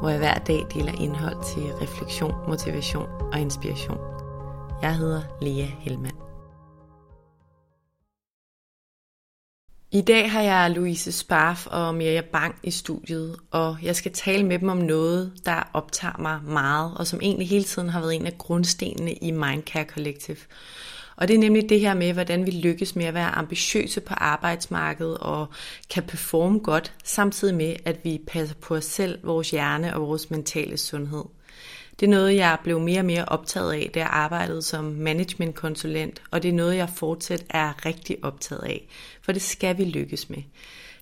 hvor jeg hver dag deler indhold til refleksion, motivation og inspiration. Jeg hedder Lea Helmand. I dag har jeg Louise Sparf og Mirja Bang i studiet, og jeg skal tale med dem om noget, der optager mig meget, og som egentlig hele tiden har været en af grundstenene i Mindcare Collective. Og det er nemlig det her med, hvordan vi lykkes med at være ambitiøse på arbejdsmarkedet og kan performe godt, samtidig med, at vi passer på os selv, vores hjerne og vores mentale sundhed. Det er noget, jeg blev mere og mere optaget af, da jeg arbejdede som managementkonsulent, og det er noget, jeg fortsat er rigtig optaget af, for det skal vi lykkes med.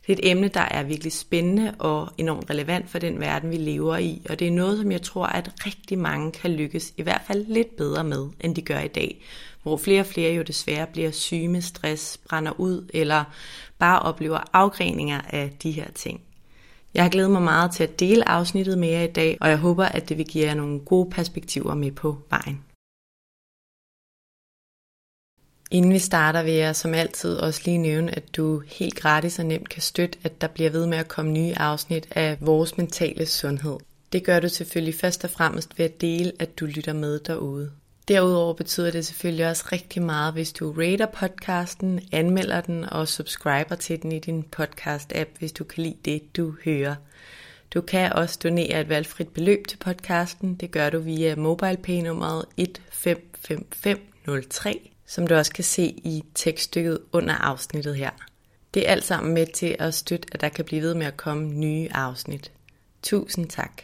Det er et emne, der er virkelig spændende og enormt relevant for den verden, vi lever i, og det er noget, som jeg tror, at rigtig mange kan lykkes i hvert fald lidt bedre med, end de gør i dag, hvor flere og flere jo desværre bliver syge med stress, brænder ud eller bare oplever afgreninger af de her ting. Jeg har glædet mig meget til at dele afsnittet med jer i dag, og jeg håber, at det vil give jer nogle gode perspektiver med på vejen. Inden vi starter, vil jeg som altid også lige nævne, at du helt gratis og nemt kan støtte, at der bliver ved med at komme nye afsnit af vores mentale sundhed. Det gør du selvfølgelig først og fremmest ved at dele, at du lytter med derude. Derudover betyder det selvfølgelig også rigtig meget, hvis du rater podcasten, anmelder den og subscriber til den i din podcast-app, hvis du kan lide det, du hører. Du kan også donere et valgfrit beløb til podcasten. Det gør du via MobilePay-nummeret 155503, som du også kan se i tekststykket under afsnittet her. Det er alt sammen med til at støtte, at der kan blive ved med at komme nye afsnit. Tusind tak.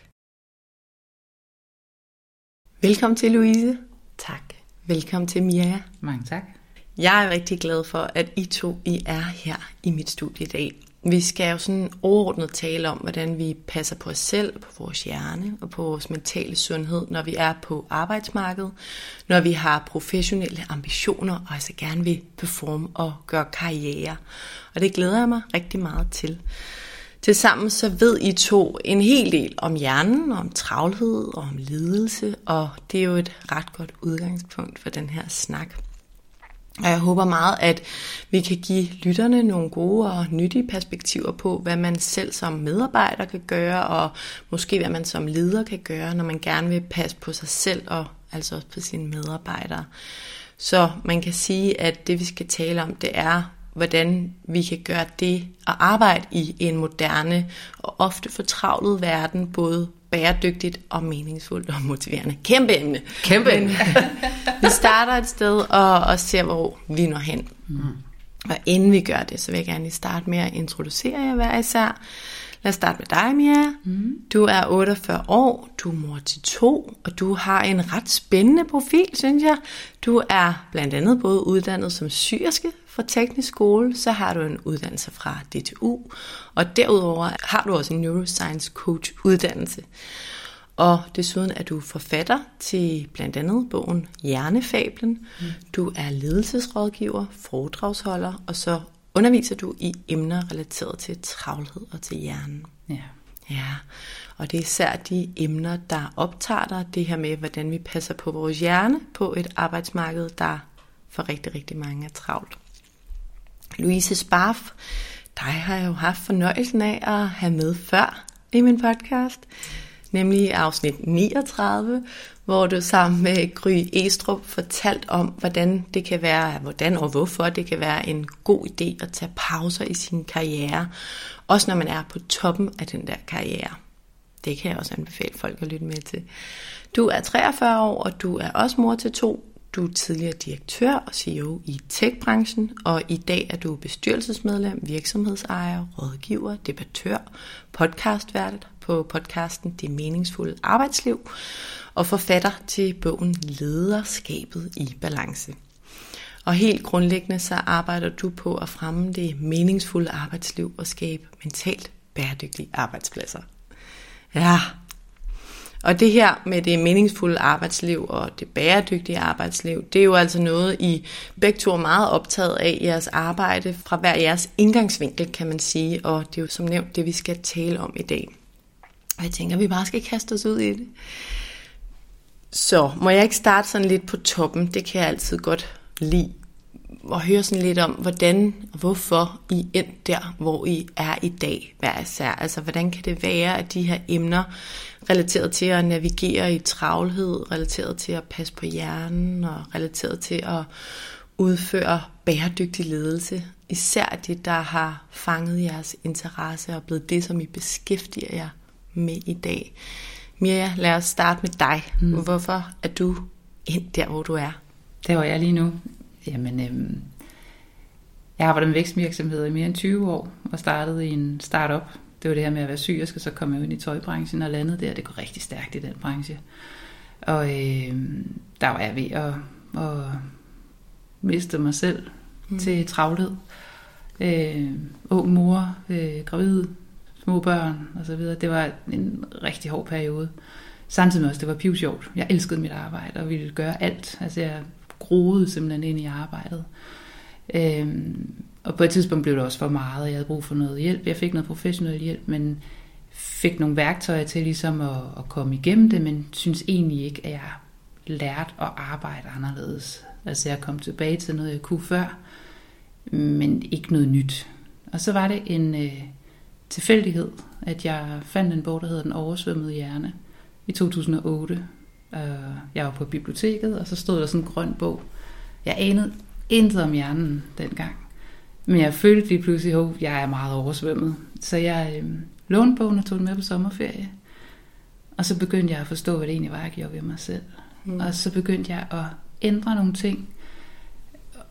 Velkommen til, Louise. Tak. Velkommen til Mia. Mange tak. Jeg er rigtig glad for, at I to I er her i mit studie i dag. Vi skal jo sådan overordnet tale om, hvordan vi passer på os selv, på vores hjerne og på vores mentale sundhed, når vi er på arbejdsmarkedet, når vi har professionelle ambitioner og altså gerne vil performe og gøre karriere. Og det glæder jeg mig rigtig meget til. Tilsammen så ved I to en hel del om hjernen, om travlhed og om lidelse, og det er jo et ret godt udgangspunkt for den her snak. Og jeg håber meget, at vi kan give lytterne nogle gode og nyttige perspektiver på, hvad man selv som medarbejder kan gøre, og måske hvad man som leder kan gøre, når man gerne vil passe på sig selv og altså også på sine medarbejdere. Så man kan sige, at det vi skal tale om, det er, hvordan vi kan gøre det at arbejde i en moderne og ofte fortravlet verden, både bæredygtigt og meningsfuldt og motiverende. Kæmpe emne. Kæmpe emne. vi starter et sted og, og ser, hvor vi når hen. Mm. Og inden vi gør det, så vil jeg gerne starte med at introducere jer hver især. Lad os starte med dig, Mia. Mm. Du er 48 år, du er mor til to, og du har en ret spændende profil, synes jeg. Du er blandt andet både uddannet som syrske fra teknisk skole, så har du en uddannelse fra DTU, og derudover har du også en neuroscience coach uddannelse. Og desuden er du forfatter til blandt andet bogen Hjernefablen. Mm. Du er ledelsesrådgiver, foredragsholder og så underviser du i emner relateret til travlhed og til hjernen. Ja. Ja, og det er især de emner, der optager dig, det her med, hvordan vi passer på vores hjerne på et arbejdsmarked, der for rigtig, rigtig mange er travlt. Louise Sparf, dig har jeg jo haft fornøjelsen af at have med før i min podcast, nemlig afsnit 39, hvor du sammen med Gry Estrup fortalt om, hvordan det kan være, hvordan og hvorfor det kan være en god idé at tage pauser i sin karriere, også når man er på toppen af den der karriere. Det kan jeg også anbefale folk at lytte med til. Du er 43 år, og du er også mor til to. Du er tidligere direktør og CEO i tech-branchen, og i dag er du bestyrelsesmedlem, virksomhedsejer, rådgiver, debattør, podcastvært på podcasten Det meningsfulde arbejdsliv, og forfatter til bogen Lederskabet i balance. Og helt grundlæggende så arbejder du på at fremme det meningsfulde arbejdsliv og skabe mentalt bæredygtige arbejdspladser. Ja, og det her med det meningsfulde arbejdsliv og det bæredygtige arbejdsliv, det er jo altså noget, I begge to er meget optaget af i jeres arbejde fra hver jeres indgangsvinkel, kan man sige. Og det er jo som nævnt det, vi skal tale om i dag. Og jeg tænker, at vi bare skal kaste os ud i det. Så må jeg ikke starte sådan lidt på toppen? Det kan jeg altid godt lide. Og høre sådan lidt om, hvordan og hvorfor I er der, hvor I er i dag, hver især. Altså, hvordan kan det være, at de her emner, relateret til at navigere i travlhed, relateret til at passe på hjernen, og relateret til at udføre bæredygtig ledelse, især det, der har fanget jeres interesse og blevet det, som I beskæftiger jer med i dag. Mirja, lad os starte med dig. Mm. Hvorfor er du ind der, hvor du er? Der hvor jeg er lige nu. Jamen, øhm, jeg har arbejdet med vækstvirksomheder i mere end 20 år, og startede i en startup. Det var det her med at være syg, og så komme ind i tøjbranchen og landet der. Det går rigtig stærkt i den branche. Og øhm, der var jeg ved at, at miste mig selv mm. til travlhed. Øh, ung mor, øh, gravid, små børn og så videre. Det var en rigtig hård periode. Samtidig med også, det var pivsjovt. Jeg elskede mit arbejde og ville gøre alt. Altså jeg groede simpelthen ind i arbejdet. Øhm, og på et tidspunkt blev det også for meget, jeg havde brug for noget hjælp. Jeg fik noget professionel hjælp, men fik nogle værktøjer til ligesom at, at komme igennem det, men synes egentlig ikke, at jeg lærte at arbejde anderledes. Altså jeg kom tilbage til noget, jeg kunne før, men ikke noget nyt. Og så var det en øh, tilfældighed, at jeg fandt en bog, der hedder Den oversvømmede hjerne i 2008. Uh, jeg var på biblioteket, og så stod der sådan en grøn bog. Jeg anede intet om hjernen dengang. Men jeg følte lige pludselig, at jeg er meget oversvømmet. Så jeg øh, lånte bogen og tog den med på sommerferie. Og så begyndte jeg at forstå, hvad det egentlig var, jeg gjorde ved mig selv. Mm. Og så begyndte jeg at ændre nogle ting.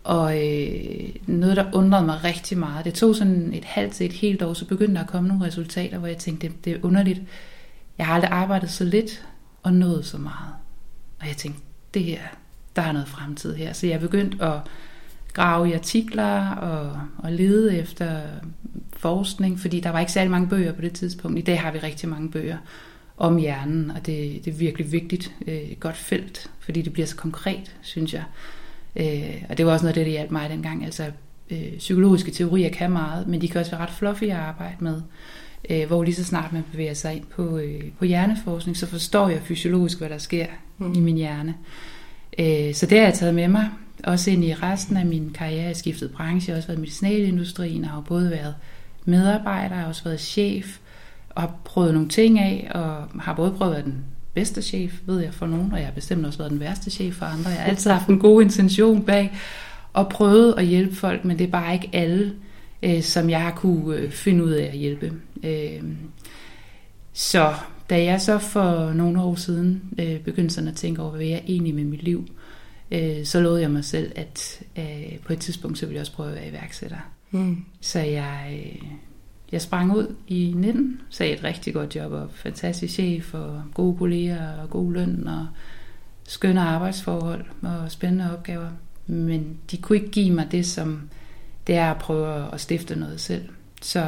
Og øh, noget, der undrede mig rigtig meget. Det tog sådan et halvt til et helt år, så begyndte der at komme nogle resultater, hvor jeg tænkte, det, det er underligt. Jeg har aldrig arbejdet så lidt og nået så meget. Og jeg tænkte, det her, der er noget fremtid her. Så jeg begyndte at grave i artikler og, og lede efter forskning, fordi der var ikke særlig mange bøger på det tidspunkt. I dag har vi rigtig mange bøger om hjernen, og det, det er virkelig vigtigt, øh, godt felt, fordi det bliver så konkret, synes jeg. Øh, og det var også noget af det, der hjalp mig dengang. Altså, øh, psykologiske teorier kan meget, men de kan også være ret fluffy at arbejde med. Øh, hvor lige så snart man bevæger sig ind på, øh, på hjerneforskning, så forstår jeg fysiologisk, hvad der sker mm. i min hjerne. Øh, så det har jeg taget med mig, også ind i resten af min karriere. Jeg har skiftet branche, jeg har også været i medicinalindustrien, og har både været medarbejder, jeg har også været chef, og har prøvet nogle ting af, og har både prøvet at være den bedste chef, ved jeg for nogen, og jeg har bestemt også været den værste chef for andre. Jeg har altid haft en god intention bag, og prøvet at hjælpe folk, men det er bare ikke alle, øh, som jeg har kunne øh, finde ud af at hjælpe. Øh, så da jeg så for nogle år siden øh, begyndte sådan at tænke over, hvad jeg egentlig med mit liv, øh, så lovede jeg mig selv, at øh, på et tidspunkt, så ville jeg også prøve at være iværksætter. Mm. Så jeg, øh, jeg sprang ud i 19, sagde et rigtig godt job og fantastisk chef og gode kolleger og god løn og skønne arbejdsforhold og spændende opgaver. Men de kunne ikke give mig det, som det er at prøve at stifte noget selv. Så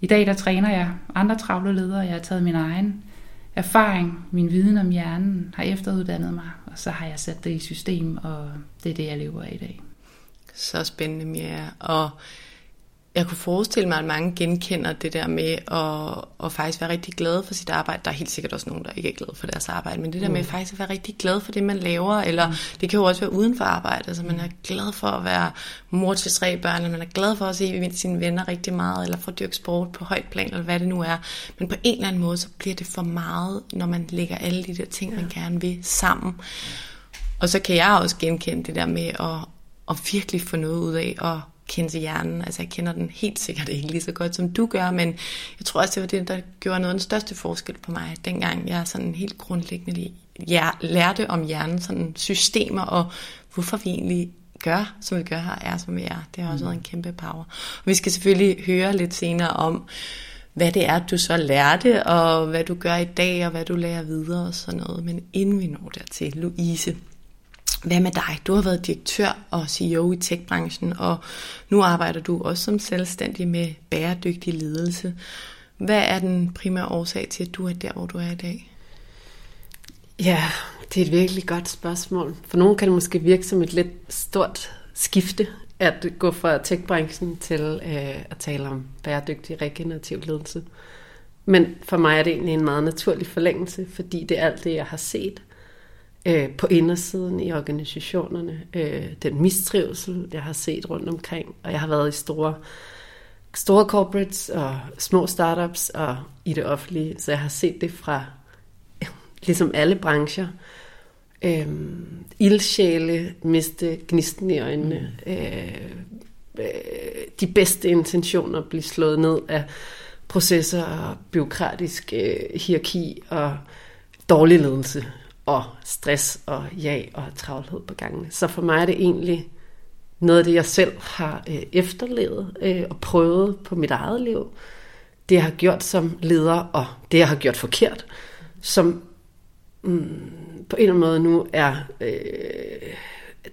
i dag der træner jeg andre travle ledere. Jeg har taget min egen erfaring, min viden om hjernen, har efteruddannet mig, og så har jeg sat det i system, og det er det, jeg lever af i dag. Så spændende, Mia. Og jeg kunne forestille mig, at mange genkender det der med at, at faktisk være rigtig glad for sit arbejde. Der er helt sikkert også nogen, der ikke er glade for deres arbejde, men det der mm. med faktisk at være rigtig glad for det, man laver, eller mm. det kan jo også være uden for arbejde. Altså man er glad for at være mor til tre børn, eller man er glad for at se sine venner rigtig meget, eller for at dyrke sport på højt plan, eller hvad det nu er. Men på en eller anden måde, så bliver det for meget, når man lægger alle de der ting, man gerne vil sammen. Og så kan jeg også genkende det der med at, at virkelig få noget ud af at kende til hjernen. Altså jeg kender den helt sikkert ikke lige så godt, som du gør, men jeg tror også, det var det, der gjorde noget af den største forskel på mig, dengang jeg sådan helt grundlæggende lærte om hjernen, sådan systemer og hvorfor vi egentlig gør, som vi gør her, er som vi er. Det har også mm. været en kæmpe power. Og vi skal selvfølgelig høre lidt senere om, hvad det er, du så lærte, og hvad du gør i dag, og hvad du lærer videre og sådan noget. Men inden vi når dertil, Louise, hvad med dig? Du har været direktør og CEO i techbranchen, og nu arbejder du også som selvstændig med bæredygtig ledelse. Hvad er den primære årsag til, at du er der, hvor du er i dag? Ja, det er et virkelig godt spørgsmål. For nogen kan det måske virke som et lidt stort skifte, at gå fra techbranchen til øh, at tale om bæredygtig regenerativ ledelse. Men for mig er det egentlig en meget naturlig forlængelse, fordi det er alt det, jeg har set øh, på indersiden i organisationerne. Øh, den mistrivsel, jeg har set rundt omkring, og jeg har været i store, store corporates og små startups og i det offentlige, så jeg har set det fra ligesom alle brancher. Øh, ildsjæle miste gnisten i øjnene. Mm. Øh, øh, de bedste intentioner blive slået ned af processer og byråkratisk øh, hierarki og dårlig ledelse og stress og ja og travlhed på gangene. Så for mig er det egentlig noget af det, jeg selv har øh, efterlevet øh, og prøvet på mit eget liv. Det, jeg har gjort som leder, og det, jeg har gjort forkert, som mm, på en eller anden måde nu er øh,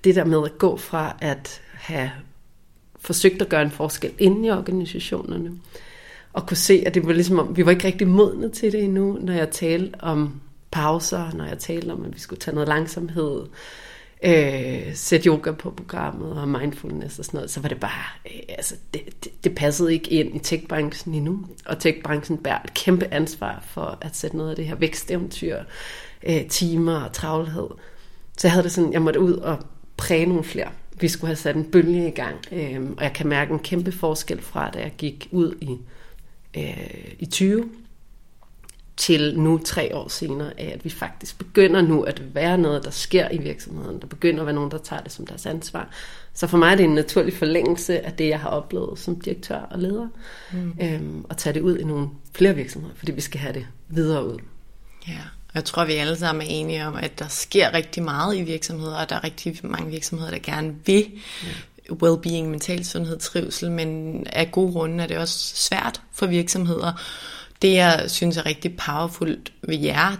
det der med at gå fra at have forsøgt at gøre en forskel inde i organisationerne, og kunne se, at det var ligesom om, vi var ikke rigtig modne til det endnu, når jeg talte om pauser, når jeg talte om, at vi skulle tage noget langsomhed, øh, sætte yoga på programmet og mindfulness og sådan noget, så var det bare, øh, altså det, det, det passede ikke ind i techbranchen endnu. Og techbranchen bærer et kæmpe ansvar for at sætte noget af det her væksteventyr, øh, timer og travlhed. Så jeg havde det sådan, jeg måtte ud og præge nogle flere. Vi skulle have sat en bølge i gang, øh, og jeg kan mærke en kæmpe forskel fra, da jeg gik ud i, øh, i 20 til nu tre år senere, af at vi faktisk begynder nu at være noget, der sker i virksomheden. Der begynder at være nogen, der tager det som deres ansvar. Så for mig er det en naturlig forlængelse af det, jeg har oplevet som direktør og leder. Mm. Øhm, og tage det ud i nogle flere virksomheder, fordi vi skal have det videre ud. Ja, jeg tror, vi alle sammen er enige om, at der sker rigtig meget i virksomheder, og der er rigtig mange virksomheder, der gerne vil mm. well-being, mental sundhed, trivsel, men af gode grunde er det også svært for virksomheder det, jeg synes er rigtig powerfult ved jer,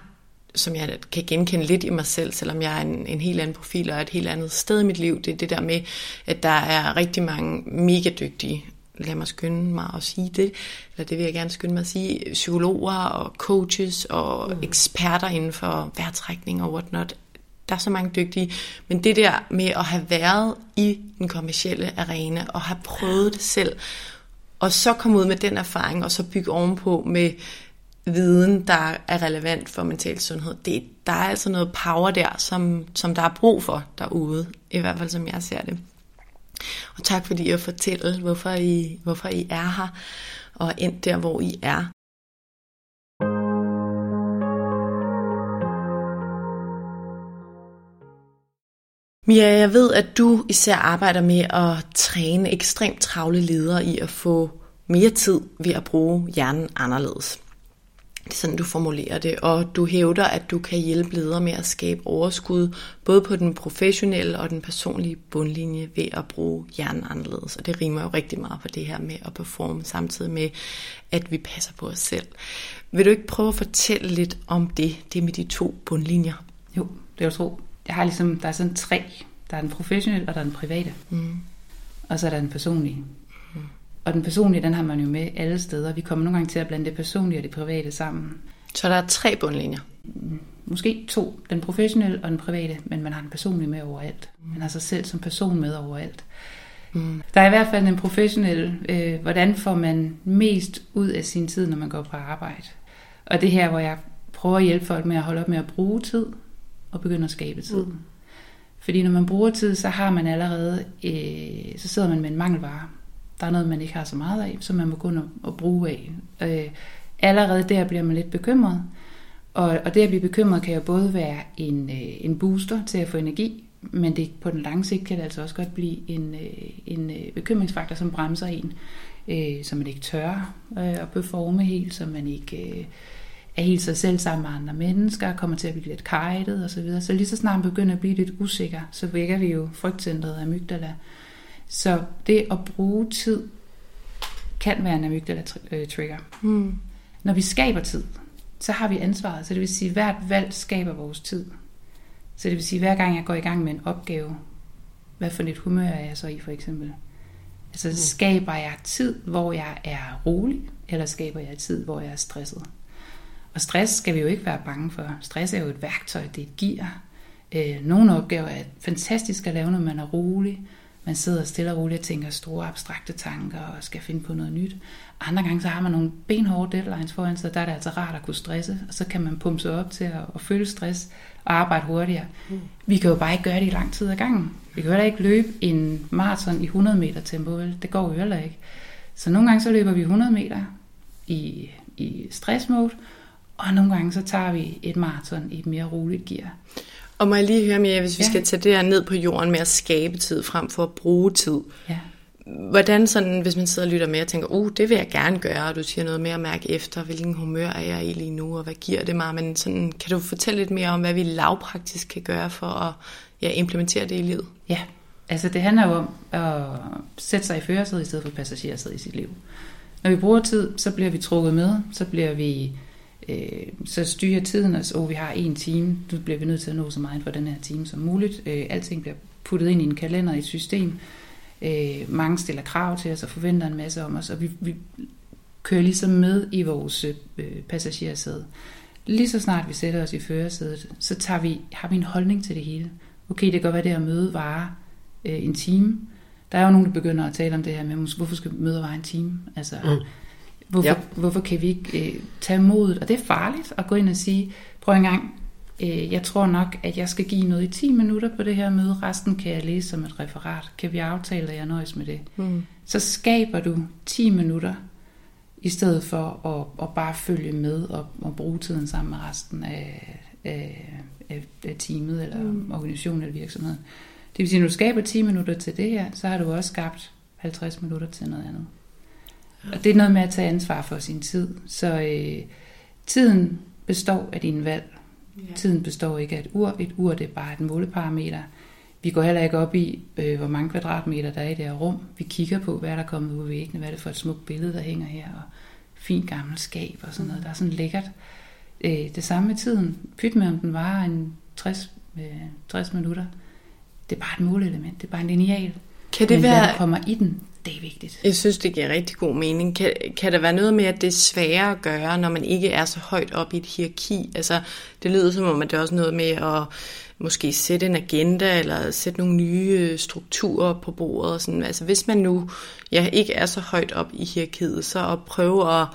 som jeg kan genkende lidt i mig selv, selvom jeg er en, en helt anden profil og et helt andet sted i mit liv, det er det der med, at der er rigtig mange mega dygtige, lad mig skynde mig at sige det, eller det vil jeg gerne skynde mig at sige, psykologer og coaches og mm. eksperter inden for vejrtrækning og whatnot. Der er så mange dygtige, men det der med at have været i den kommercielle arena og have prøvet det selv, og så komme ud med den erfaring, og så bygge ovenpå med viden, der er relevant for mental sundhed. Det, der er altså noget power der, som, som der er brug for derude, i hvert fald som jeg ser det. Og tak fordi I fortæller, hvorfor I, hvorfor I er her, og endt der, hvor I er. Mia, jeg ved, at du især arbejder med at træne ekstremt travle ledere i at få mere tid ved at bruge hjernen anderledes. Det er sådan, du formulerer det, og du hævder, at du kan hjælpe ledere med at skabe overskud, både på den professionelle og den personlige bundlinje ved at bruge hjernen anderledes. Og det rimer jo rigtig meget på det her med at performe, samtidig med, at vi passer på os selv. Vil du ikke prøve at fortælle lidt om det, det med de to bundlinjer? Jo, det er jeg tro jeg har ligesom, der er sådan tre. Der er den professionelle, og der er den private. Mm. Og så er der den personlige. Mm. Og den personlige, den har man jo med alle steder. Vi kommer nogle gange til at blande det personlige og det private sammen. Så der er tre bundlinjer? Mm. Måske to. Den professionelle og den private, men man har den personlige med overalt. Mm. Man har sig selv som person med overalt. Mm. Der er i hvert fald en professionel, øh, hvordan får man mest ud af sin tid, når man går på arbejde. Og det her, hvor jeg prøver at hjælpe folk med at holde op med at bruge tid, og begynde at skabe tid. Mm. Fordi når man bruger tid, så har man allerede, øh, så sidder man med en mangelvare. Der er noget, man ikke har så meget af, som man må gå at bruge af. Øh, allerede der bliver man lidt bekymret. Og, og det at blive bekymret kan jo både være en, øh, en booster til at få energi, men det, på den lange sigt kan det altså også godt blive en, øh, en øh, bekymringsfaktor, som bremser en, øh, så man ikke tør øh, at performe helt, så man ikke øh, er helt sig selv sammen med andre mennesker, kommer til at blive lidt kajtet osv. Så, videre. så lige så snart man begynder at blive lidt usikker, så vækker vi jo frygtcentret af amygdala. Så det at bruge tid kan være en amygdala-trigger. Mm. Når vi skaber tid, så har vi ansvaret. Så det vil sige, at hvert valg skaber vores tid. Så det vil sige, at hver gang jeg går i gang med en opgave, hvad for et humør er jeg så i for eksempel? Altså mm. skaber jeg tid, hvor jeg er rolig, eller skaber jeg tid, hvor jeg er stresset? Og stress skal vi jo ikke være bange for. Stress er jo et værktøj, det er et gear. Øh, nogle opgaver er fantastisk at lave, når man er rolig. Man sidder stille og roligt og tænker store abstrakte tanker og skal finde på noget nyt. Andre gange så har man nogle benhårde deadlines foran sig, der er det altså rart at kunne stresse, og så kan man pumpe sig op til at, at føle stress og arbejde hurtigere. Mm. Vi kan jo bare ikke gøre det i lang tid ad gangen. Vi kan jo ikke løbe en maraton i 100 meter tempo, vel? Det går jo heller ikke. Så nogle gange så løber vi 100 meter i, i stressmode, og nogle gange så tager vi et maraton i et mere roligt gear. Og må jeg lige høre mere, hvis vi ja. skal tage det her ned på jorden med at skabe tid frem for at bruge tid. Ja. Hvordan sådan, hvis man sidder og lytter med og tænker, uh, det vil jeg gerne gøre, og du siger noget mere at mærke efter, hvilken humør er jeg i lige nu, og hvad giver det mig? Men sådan, kan du fortælle lidt mere om, hvad vi lavpraktisk kan gøre for at ja, implementere det i livet? Ja, altså det handler jo om at sætte sig i førersædet i stedet for passagersædet i sit liv. Når vi bruger tid, så bliver vi trukket med, så bliver vi øh, så styrer tiden os, og vi har en time, nu bliver vi nødt til at nå så meget for den her time som muligt. Øh, alting bliver puttet ind i en kalender, i et system. Øh, mange stiller krav til os og forventer en masse om os, og vi, vi kører ligesom med i vores øh, passagersæde. Lige så snart vi sætter os i førersædet, så tager vi, har vi en holdning til det hele. Okay, det kan godt være, det at møde varer øh, en time. Der er jo nogen, der begynder at tale om det her med, hvorfor skal møde vare en time? Altså, mm Hvorfor, ja. hvorfor kan vi ikke øh, tage modet? Og det er farligt at gå ind og sige, prøv en gang, øh, jeg tror nok, at jeg skal give noget i 10 minutter på det her møde, resten kan jeg læse som et referat. Kan vi aftale, at jeg nøjes med det? Mm. Så skaber du 10 minutter, i stedet for at, at bare følge med og, og bruge tiden sammen med resten af, af, af, af teamet, eller mm. organisationen eller virksomheden. Det vil sige, når du skaber 10 minutter til det her, så har du også skabt 50 minutter til noget andet. Og det er noget med at tage ansvar for sin tid. Så øh, tiden består af din valg. Ja. Tiden består ikke af et ur. Et ur det er bare et måleparameter. Vi går heller ikke op i, øh, hvor mange kvadratmeter der er i det her rum. Vi kigger på, hvad der er kommet ud af væggene, hvad er det for et smukt billede, der hænger her, og fint gammelt skab og sådan noget. Der er sådan lækkert. Øh, det samme med tiden. Pyt med, om den var en 60, øh, 60 minutter. Det er bare et målelement. Det er bare en lineal. Kan det Men være... kommer i den, det er vigtigt. Jeg synes, det giver rigtig god mening. Kan, kan der være noget med, at det er sværere at gøre, når man ikke er så højt op i et hierarki? Altså, det lyder som om, at det er også noget med at måske sætte en agenda, eller sætte nogle nye strukturer på bordet. Og sådan. Altså, hvis man nu ja, ikke er så højt op i hierarkiet, så at prøve at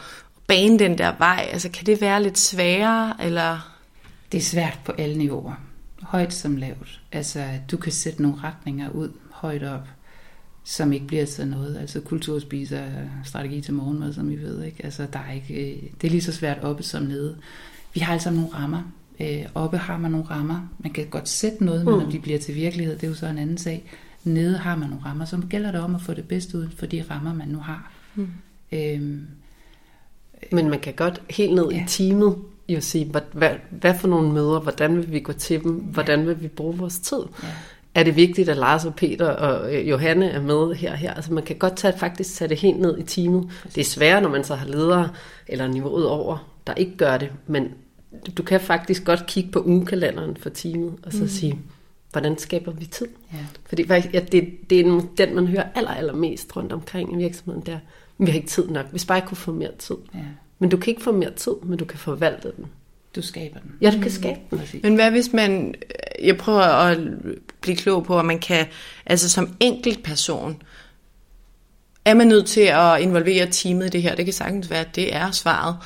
bane den der vej, altså kan det være lidt sværere, eller... Det er svært på alle niveauer. Højt som lavt. Altså, du kan sætte nogle retninger ud højt op som ikke bliver til noget. Altså kulturspiser strategi til morgenmad, som vi ved. Ikke? Altså, der er ikke, øh, det er lige så svært oppe som nede. Vi har altså nogle rammer. Øh, oppe har man nogle rammer. Man kan godt sætte noget, men mm. om de bliver til virkelighed, det er jo så en anden sag. Nede har man nogle rammer, så gælder det om at få det bedste ud for de rammer, man nu har. Mm. Øhm, men man kan godt helt ned ja. i teamet jo sige, hvad, hvad, hvad for nogle møder, hvordan vil vi gå til dem, hvordan vil vi bruge vores tid. Ja er det vigtigt, at Lars og Peter og øh, Johanne er med her og her. Altså man kan godt tage, faktisk tage det helt ned i teamet. Det er svært, når man så har ledere eller niveauet over, der ikke gør det. Men du kan faktisk godt kigge på ugekalenderen for teamet og så mm. sige, hvordan skaber vi tid? Ja. Fordi ja, det, det er den, man hører aller, aller mest rundt omkring i virksomheden, der vi har ikke tid nok. Hvis bare jeg kunne få mere tid. Ja. Men du kan ikke få mere tid, men du kan forvalte den. Du skaber den. Ja, du kan skabe den. Men hvad hvis man, jeg prøver at blive klog på, at man kan, altså som enkelt person, er man nødt til at involvere teamet i det her? Det kan sagtens være, at det er svaret.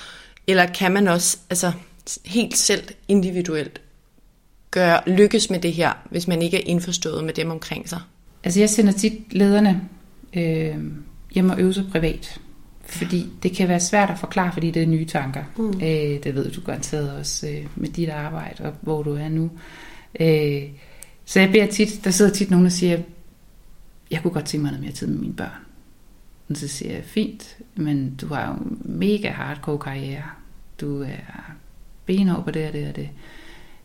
Eller kan man også altså, helt selv individuelt gøre, lykkes med det her, hvis man ikke er indforstået med dem omkring sig? Altså jeg sender tit lederne øh, hjem og øve sig privat. Fordi det kan være svært at forklare, fordi det er nye tanker. Mm. Øh, det ved du garanteret også øh, med dit arbejde og hvor du er nu. Øh, så jeg beder tit, der sidder tit nogen, der siger, jeg kunne godt tænke mig noget mere tid med mine børn. Og så siger jeg, fint, men du har jo en mega hardcore karriere. Du er benhård på det og det og det.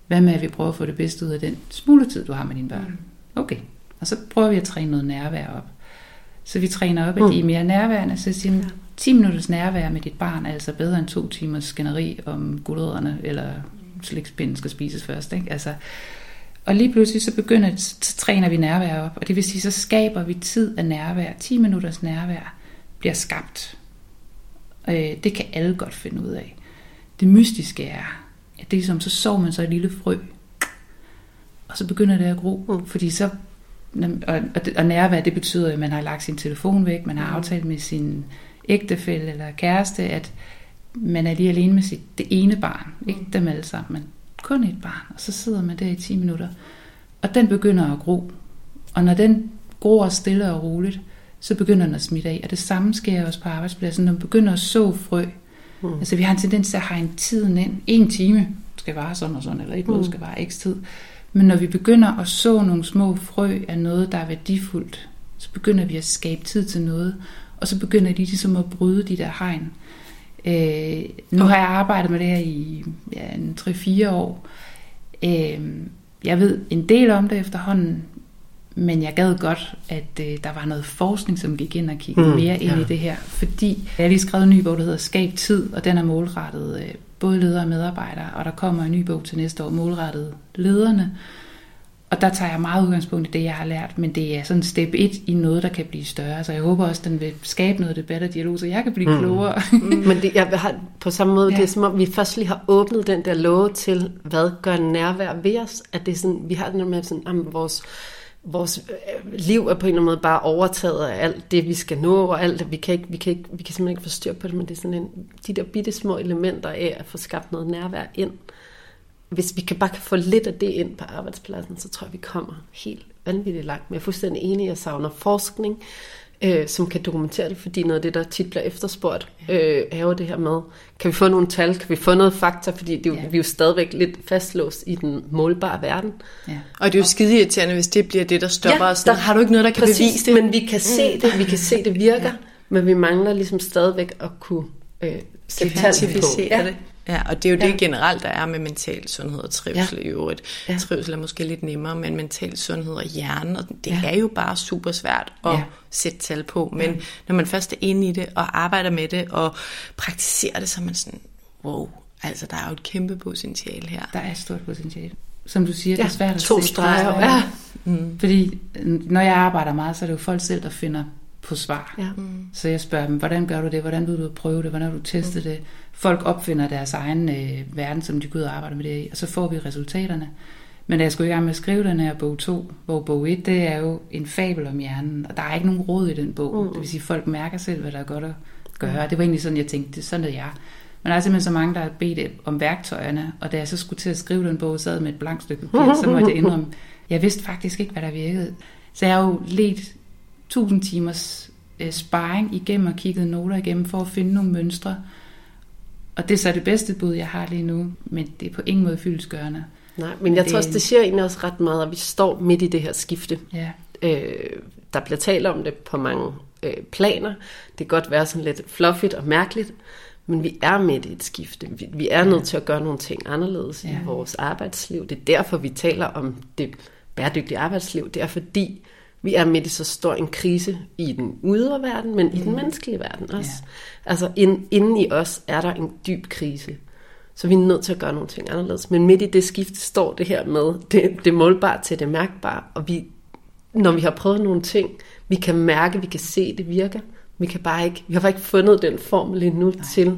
Hvad med, at vi prøver at få det bedste ud af den smule tid, du har med dine børn? Mm. Okay. Og så prøver vi at træne noget nærvær op. Så vi træner op, at de er mere nærværende. Så siger man, 10 minutters nærvær med dit barn er altså bedre end to timers skænderi om guldrødderne, eller slikspinden skal spises først. Ikke? Altså, og lige pludselig så begynder, så træner vi nærvær op, og det vil sige, så skaber vi tid af nærvær. 10 minutters nærvær bliver skabt. Øh, det kan alle godt finde ud af. Det mystiske er, at det er som, så sår man så et lille frø, og så begynder det at gro, mm. fordi så og, og, og nærvær, det betyder, at man har lagt sin telefon væk, man har mm. aftalt med sin ægtefælle eller kæreste, at man er lige alene med sit, det ene barn, ikke dem alle sammen, men kun et barn, og så sidder man der i 10 minutter, og den begynder at gro, og når den gror stille og roligt, så begynder den at smitte af, og det samme sker også på arbejdspladsen, når man begynder at så frø, mm. altså vi har en tendens til at en tiden ind, en time skal vare sådan og sådan, eller et mm. skal vare x tid, men når vi begynder at så nogle små frø af noget, der er værdifuldt, så begynder vi at skabe tid til noget, og så begynder de ligesom at bryde de der hegn. Øh, nu har jeg arbejdet med det her i ja, 3-4 år. Øh, jeg ved en del om det efterhånden, men jeg gad godt, at øh, der var noget forskning, som gik ind og kiggede mm, mere ind ja. i det her. Fordi jeg har lige skrevet en ny bog, der hedder Skab Tid, og den er målrettet øh, både ledere og medarbejdere. Og der kommer en ny bog til næste år, målrettet lederne. Og der tager jeg meget udgangspunkt i det, jeg har lært, men det er sådan step 1 i noget, der kan blive større. Så jeg håber også, den vil skabe noget debat og dialog, så jeg kan blive mm. klogere. Mm. men det, jeg har på samme måde, ja. det er som om, vi først lige har åbnet den der låge til, hvad gør nærvær ved os? At det er sådan, vi har den med sådan, at vores, vores øh, liv er på en eller anden måde bare overtaget af alt det, vi skal nå, og alt, vi kan, ikke, vi kan, ikke, vi kan simpelthen ikke få styr på det, men det er sådan en, de der bitte små elementer af at få skabt noget nærvær ind, hvis vi kan bare kan få lidt af det ind på arbejdspladsen, så tror jeg, vi kommer helt vanvittigt langt. Men jeg er fuldstændig enig, jeg savner forskning, øh, som kan dokumentere det, fordi noget af det, der tit bliver efterspurgt, øh, er jo det her med, kan vi få nogle tal, kan vi få noget fakta, fordi det, ja. vi er jo stadigvæk lidt fastlåst i den målbare verden. Ja. Og det er jo skide irriterende, hvis det bliver det, der stopper ja, os. Der har du ikke noget, der kan præcis, bevise det. men vi kan se det, vi kan se, det virker, ja. men vi mangler ligesom stadigvæk at kunne øh, sætte tal på. Ja. det. Ja, og det er jo ja. det generelt, der er med mental sundhed og trivsel ja. i øvrigt. Ja. Trivsel er måske lidt nemmere, men mental sundhed og hjernen, og det ja. er jo bare super svært at ja. sætte tal på. Men ja. når man først er inde i det og arbejder med det og praktiserer det, så er man sådan, wow, altså der er jo et kæmpe potentiale her. Der er et stort potentiale. Som du siger, ja, det er svært at to streger. Ja. Mm. Fordi når jeg arbejder meget, så er det jo folk selv, der finder på svar. Ja. Mm. Så jeg spørger dem, hvordan gør du det? Hvordan vil du prøve det? Hvordan vil du teste mm. det? Folk opfinder deres egen øh, verden, som de går ud og arbejder med det i, og så får vi resultaterne. Men da jeg skulle i gang med at skrive den her bog 2, hvor bog 1, det er jo en fabel om hjernen, og der er ikke nogen råd i den bog. Mm. Det vil sige, at folk mærker selv, hvad der er godt at gøre. Mm. Det var egentlig sådan, jeg tænkte, det sådan er jeg. Men der er simpelthen så mange, der har bedt om værktøjerne, og da jeg så skulle til at skrive den bog, sad med et blankt stykke papir, så måtte jeg indrømme, jeg vidste faktisk ikke, hvad der virkede. Så jeg har jo let 1000 timers øh, sparring igennem og kigget noter igennem for at finde nogle mønstre. Og det er så det bedste bud, jeg har lige nu, men det er på ingen måde fyldesgørende. Nej, men jeg det, tror også, det siger egentlig også ret meget, at vi står midt i det her skifte. Ja. Øh, der bliver talt om det på mange øh, planer. Det kan godt være sådan lidt fluffigt og mærkeligt, men vi er midt i et skifte. Vi, vi er nødt til at gøre nogle ting anderledes ja. i vores arbejdsliv. Det er derfor, vi taler om det bæredygtige arbejdsliv. Det er fordi, vi er midt i så stor en krise i den ydre verden, men mm. i den mm. menneskelige verden også. Ja. Altså ind, inden i os er der en dyb krise. Så vi er nødt til at gøre nogle ting anderledes. Men midt i det skift står det her med det, det målbare til det mærkbare. Og vi, når vi har prøvet nogle ting, vi kan mærke, vi kan se, det virker. Vi, kan bare ikke, vi har bare ikke fundet den formel endnu Nej. til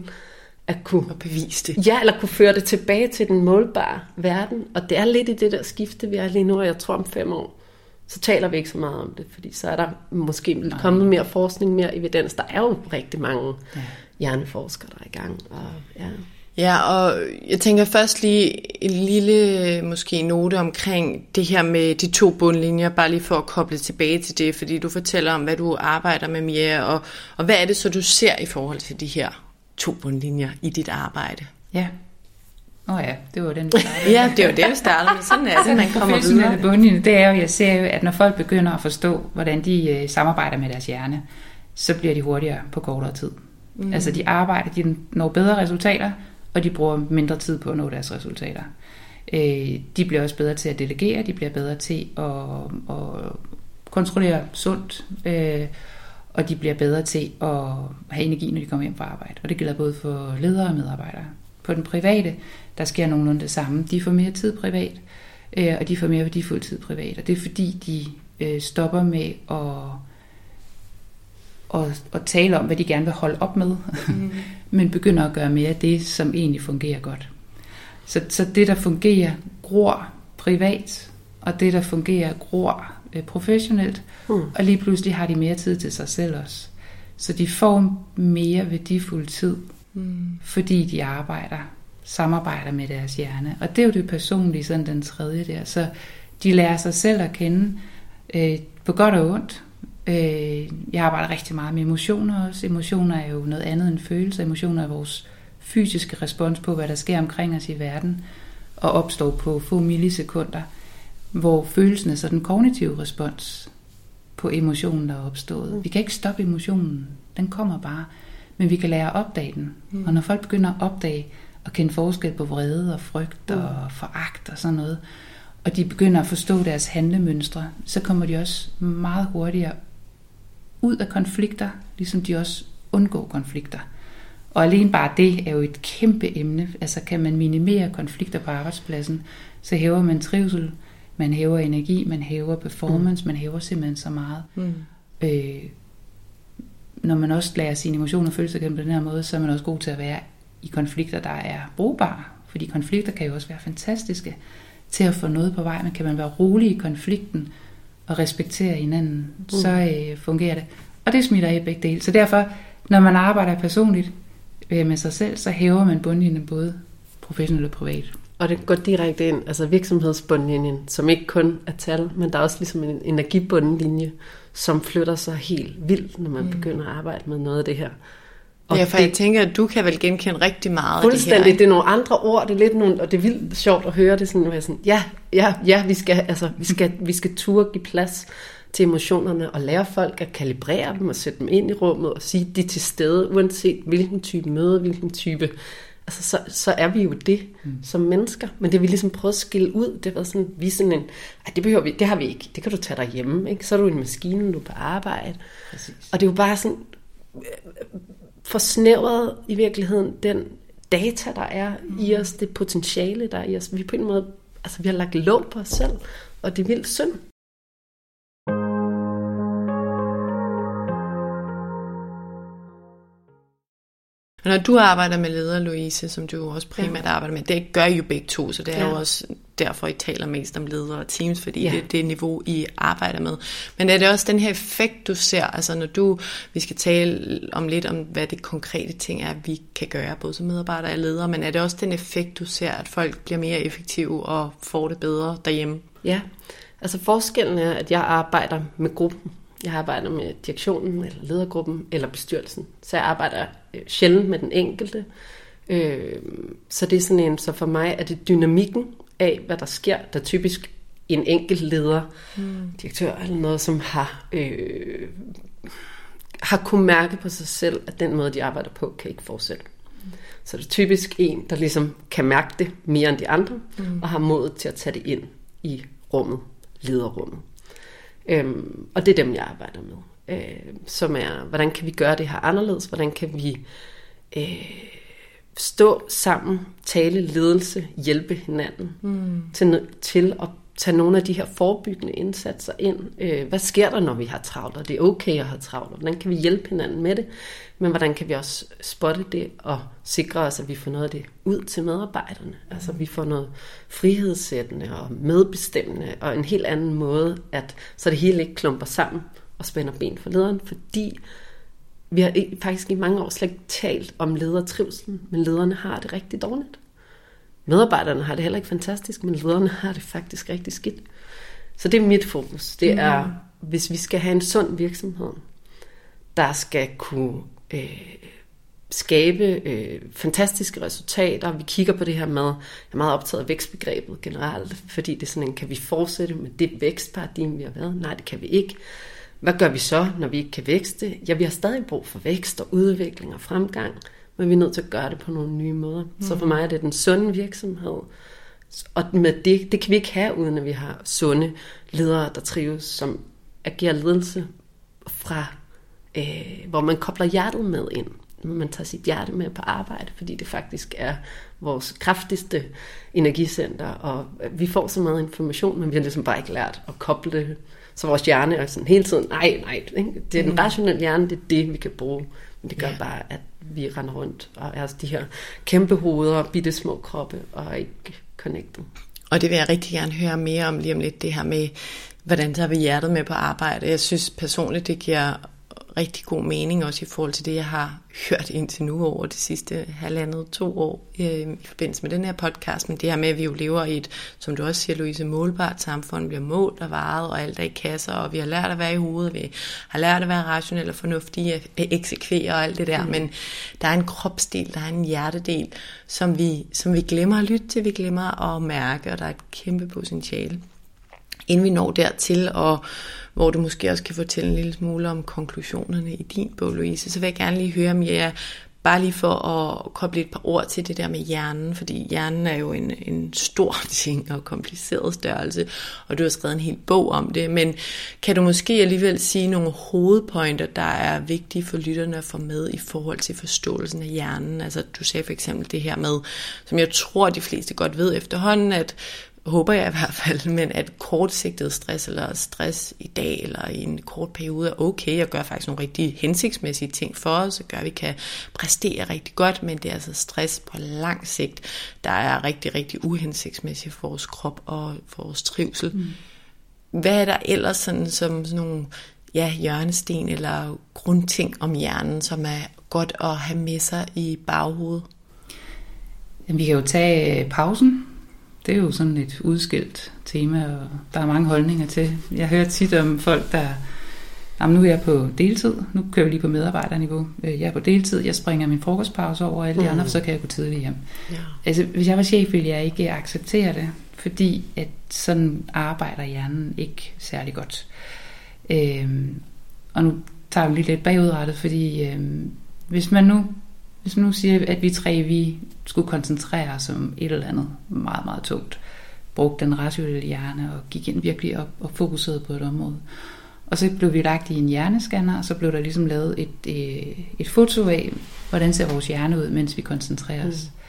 at kunne at bevise det. Ja, eller kunne føre det tilbage til den målbare verden. Og det er lidt i det der skifte, vi er lige nu, og jeg tror om fem år, så taler vi ikke så meget om det, fordi så er der måske Nej. kommet mere forskning, mere evidens. Der er jo rigtig mange ja. hjerneforskere, der er i gang. Og, ja. Ja, og jeg tænker først lige en lille måske note omkring det her med de to bundlinjer, bare lige for at koble tilbage til det, fordi du fortæller om, hvad du arbejder med, Mia, og, og hvad er det så, du ser i forhold til de her to bundlinjer i dit arbejde? Ja, Åh oh ja, det var den, vi startede Ja, det var det, vi startede med. Sådan er det, man kommer videre. Bundlinje, det er jo, jeg ser jo, at når folk begynder at forstå, hvordan de øh, samarbejder med deres hjerne, så bliver de hurtigere på kortere tid. Mm. Altså de arbejder, de når bedre resultater, og de bruger mindre tid på at nå deres resultater. Øh, de bliver også bedre til at delegere, de bliver bedre til at, at kontrollere sundt, øh, og de bliver bedre til at have energi, når de kommer hjem fra arbejde. Og det gælder både for ledere og medarbejdere. På den private, der sker nogenlunde det samme. De får mere tid privat, øh, og de får mere værdifuld tid privat. Og det er fordi, de stopper med at og, og tale om, hvad de gerne vil holde op med, mm. men begynder at gøre mere af det, som egentlig fungerer godt. Så, så det, der fungerer, gror privat, og det, der fungerer, gror øh, professionelt, mm. og lige pludselig har de mere tid til sig selv også. Så de får mere værdifuld tid, mm. fordi de arbejder, samarbejder med deres hjerne. Og det er jo det personlige, sådan den tredje der. Så de lærer sig selv at kende øh, på godt og ondt, Øh, jeg arbejder rigtig meget med emotioner også. Emotioner er jo noget andet end følelser. Emotioner er vores fysiske respons på, hvad der sker omkring os i verden, og opstår på få millisekunder, hvor følelsen er så den kognitive respons på emotionen, der er opstået. Vi kan ikke stoppe emotionen. Den kommer bare. Men vi kan lære at opdage den. Mm. Og når folk begynder at opdage og kende forskel på vrede og frygt mm. og foragt og sådan noget, og de begynder at forstå deres handlemønstre, så kommer de også meget hurtigere ud af konflikter, ligesom de også undgår konflikter. Og alene bare det er jo et kæmpe emne. Altså kan man minimere konflikter på arbejdspladsen, så hæver man trivsel, man hæver energi, man hæver performance, mm. man hæver simpelthen så meget. Mm. Øh, når man også lærer sine emotioner og følelser gennem den her måde, så er man også god til at være i konflikter, der er brugbare. Fordi konflikter kan jo også være fantastiske til at få noget på vej, men kan man være rolig i konflikten, og respektere hinanden, mm. så øh, fungerer det. Og det smitter i begge dele. Så derfor, når man arbejder personligt øh, med sig selv, så hæver man bundlinjen både professionelt og privat. Og det går direkte ind, altså virksomhedsbundlinjen, som ikke kun er tal, men der er også ligesom en energibundlinje, som flytter sig helt vildt, når man mm. begynder at arbejde med noget af det her. Og ja, for det, jeg tænker, at du kan vel genkende rigtig meget af det her. det er nogle andre ord, det er lidt nogle, og det er vildt sjovt at høre det sådan, sådan ja, ja, ja, vi skal, altså, vi skal, vi skal turde give plads til emotionerne og lære folk at kalibrere dem og sætte dem ind i rummet og sige, at de er til stede, uanset hvilken type møde, hvilken type altså så, så er vi jo det mm. som mennesker. Men det vi ligesom prøvet at skille ud, det var sådan, vi sådan en, ej, det behøver vi, det har vi ikke, det kan du tage derhjemme, ikke? Så er du en maskine, du er på arbejde. Præcis. Og det er jo bare sådan, forsnævret i virkeligheden den data, der er mm. i os, det potentiale, der er i os. Vi på en måde, altså vi har lagt låg på os selv, og det er vildt synd. Og når du arbejder med leder, Louise, som du også primært ja. arbejder med, det gør I jo begge to, så det er ja. jo også derfor, I taler mest om ledere og teams, fordi ja. det, det er niveau, I arbejder med. Men er det også den her effekt, du ser, altså når du, vi skal tale om lidt om, hvad det konkrete ting er, vi kan gøre, både som medarbejdere og ledere, men er det også den effekt, du ser, at folk bliver mere effektive og får det bedre derhjemme? Ja, altså forskellen er, at jeg arbejder med gruppen. Jeg arbejder med direktionen, eller ledergruppen, eller bestyrelsen. Så jeg arbejder øh, sjældent med den enkelte. Øh, så det er sådan en, så for mig er det dynamikken af, hvad der sker, der typisk en enkelt leder, mm. direktør eller noget, som har, øh, har kunnet mærke på sig selv, at den måde, de arbejder på, kan ikke fortsætte. Mm. Så det er typisk en, der ligesom kan mærke det mere end de andre, mm. og har modet til at tage det ind i rummet, lederrummet. Øhm, og det er dem, jeg arbejder med. Øh, som er, hvordan kan vi gøre det her anderledes? Hvordan kan vi øh, stå sammen, tale ledelse, hjælpe hinanden mm. til, til at tage nogle af de her forebyggende indsatser ind. Øh, hvad sker der, når vi har travlt, og det er okay at have travlt, hvordan kan vi hjælpe hinanden med det, men hvordan kan vi også spotte det og sikre os, at vi får noget af det ud til medarbejderne. Altså vi får noget frihedssættende og medbestemmende og en helt anden måde, at så det hele ikke klumper sammen og spænder ben for lederen, fordi vi har faktisk i mange år slet ikke talt om ledertrivsel, men lederne har det rigtig dårligt. Medarbejderne har det heller ikke fantastisk, men lederne har det faktisk rigtig skidt. Så det er mit fokus. Det er, mm. hvis vi skal have en sund virksomhed, der skal kunne øh, skabe øh, fantastiske resultater. Vi kigger på det her med, jeg er meget optaget af vækstbegrebet generelt, fordi det er sådan en, kan vi fortsætte med det vækstparadigme, vi har været? Nej, det kan vi ikke. Hvad gør vi så, når vi ikke kan vækste? Ja, vi har stadig brug for vækst og udvikling og fremgang, men vi er nødt til at gøre det på nogle nye måder. Mm. Så for mig er det den sunde virksomhed, og med det, det kan vi ikke have, uden at vi har sunde ledere, der trives, som agerer ledelse fra, øh, hvor man kobler hjertet med ind. Man tager sit hjerte med på arbejde, fordi det faktisk er vores kraftigste energicenter, og vi får så meget information, men vi har ligesom bare ikke lært at koble det. Så vores hjerne er sådan hele tiden, nej, nej, det er den mm. rationelle hjerne, det er det, vi kan bruge. Men det gør ja. bare, at vi render rundt og er de her kæmpe hoveder, bitte små kroppe og ikke connected. Og det vil jeg rigtig gerne høre mere om lige om lidt, det her med, hvordan tager vi hjertet med på arbejde. Jeg synes personligt, det giver rigtig god mening, også i forhold til det, jeg har hørt indtil nu over de sidste halvandet to år øh, i forbindelse med den her podcast, men det her med, at vi jo lever i et, som du også siger, Louise, målbart samfund, bliver målt og varet, og alt er i kasser, og vi har lært at være i hovedet, vi har lært at være rationelle og fornuftige, at eksekvere og alt det der, mm. men der er en kropsdel, der er en hjertedel, som vi, som vi glemmer at lytte til, vi glemmer at mærke, og der er et kæmpe potentiale. Inden vi når dertil, og hvor du måske også kan fortælle en lille smule om konklusionerne i din bog, Louise, så vil jeg gerne lige høre om jer, bare lige for at koble et par ord til det der med hjernen, fordi hjernen er jo en, en stor ting og kompliceret størrelse, og du har skrevet en hel bog om det, men kan du måske alligevel sige nogle hovedpointer, der er vigtige for lytterne at få med i forhold til forståelsen af hjernen? Altså du sagde for eksempel det her med, som jeg tror de fleste godt ved efterhånden, at håber jeg i hvert fald, men at kortsigtet stress eller stress i dag eller i en kort periode er okay og gør faktisk nogle rigtig hensigtsmæssige ting for os, og gør, at vi kan præstere rigtig godt, men det er altså stress på lang sigt, der er rigtig, rigtig uhensigtsmæssigt for vores krop og for vores trivsel. Mm. Hvad er der ellers sådan, som sådan nogle ja, hjørnesten eller grundting om hjernen, som er godt at have med sig i baghovedet? Vi kan jo tage pausen, det er jo sådan et udskilt tema, og der er mange holdninger til. Jeg hører tit om folk, der... Jamen, nu er jeg på deltid. Nu kører vi lige på medarbejderniveau. Øh, jeg er på deltid. Jeg springer min frokostpause over alle de andre, mm. så kan jeg gå tidligt hjem. Ja. Altså, hvis jeg var chef, ville jeg ikke acceptere det, fordi at sådan arbejder hjernen ikke særlig godt. Øhm, og nu tager vi lige lidt bagudrettet, fordi øhm, hvis man nu hvis nu siger, at vi tre vi skulle koncentrere os om et eller andet meget, meget tungt, brugte den rationelle hjerne og gik ind virkelig op og fokuserede på et område. Og så blev vi lagt i en hjernescanner, og så blev der ligesom lavet et, et, øh, et foto af, hvordan ser vores hjerne ud, mens vi koncentrerer os. Mm.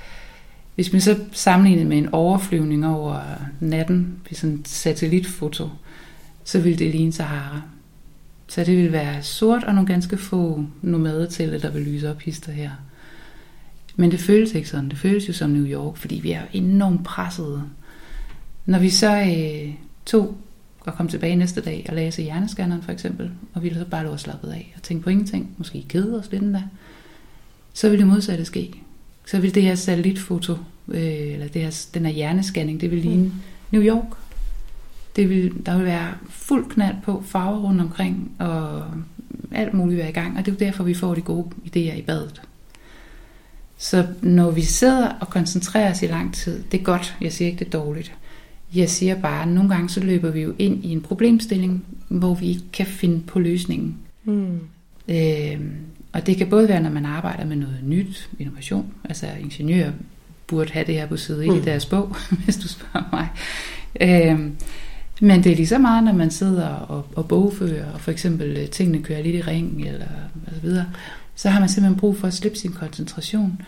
Hvis man så sammenligner med en overflyvning over natten, ved sådan et satellitfoto, så ville det ligne Sahara. Så det vil være sort og nogle ganske få nomader til, der vil lyse op hister her. Men det føles ikke sådan. Det føles jo som New York, fordi vi er enormt pressede. Når vi så øh, tog og kom tilbage næste dag og læse hjerneskanneren for eksempel, og ville så bare lå slappet af og tænke på ingenting, måske kede os lidt endda, så ville det modsatte ske. Så ville det her satellitfoto, øh, eller det her, den her hjernescanning, det ville ligne New York. Det vil, der vil være fuld knald på, farver rundt omkring, og alt muligt være i gang, og det er derfor, vi får de gode idéer i badet. Så når vi sidder og koncentrerer os i lang tid, det er godt, jeg siger ikke det er dårligt. Jeg siger bare, at nogle gange så løber vi jo ind i en problemstilling, hvor vi ikke kan finde på løsningen. Mm. Øh, og det kan både være, når man arbejder med noget nyt, innovation, altså ingeniører burde have det her på side mm. i deres bog, hvis du spørger mig. Øh, men det er lige så meget, når man sidder og, og bogfører, og for eksempel øh, tingene kører lidt i ring, eller og så videre så har man simpelthen brug for at slippe sin koncentration.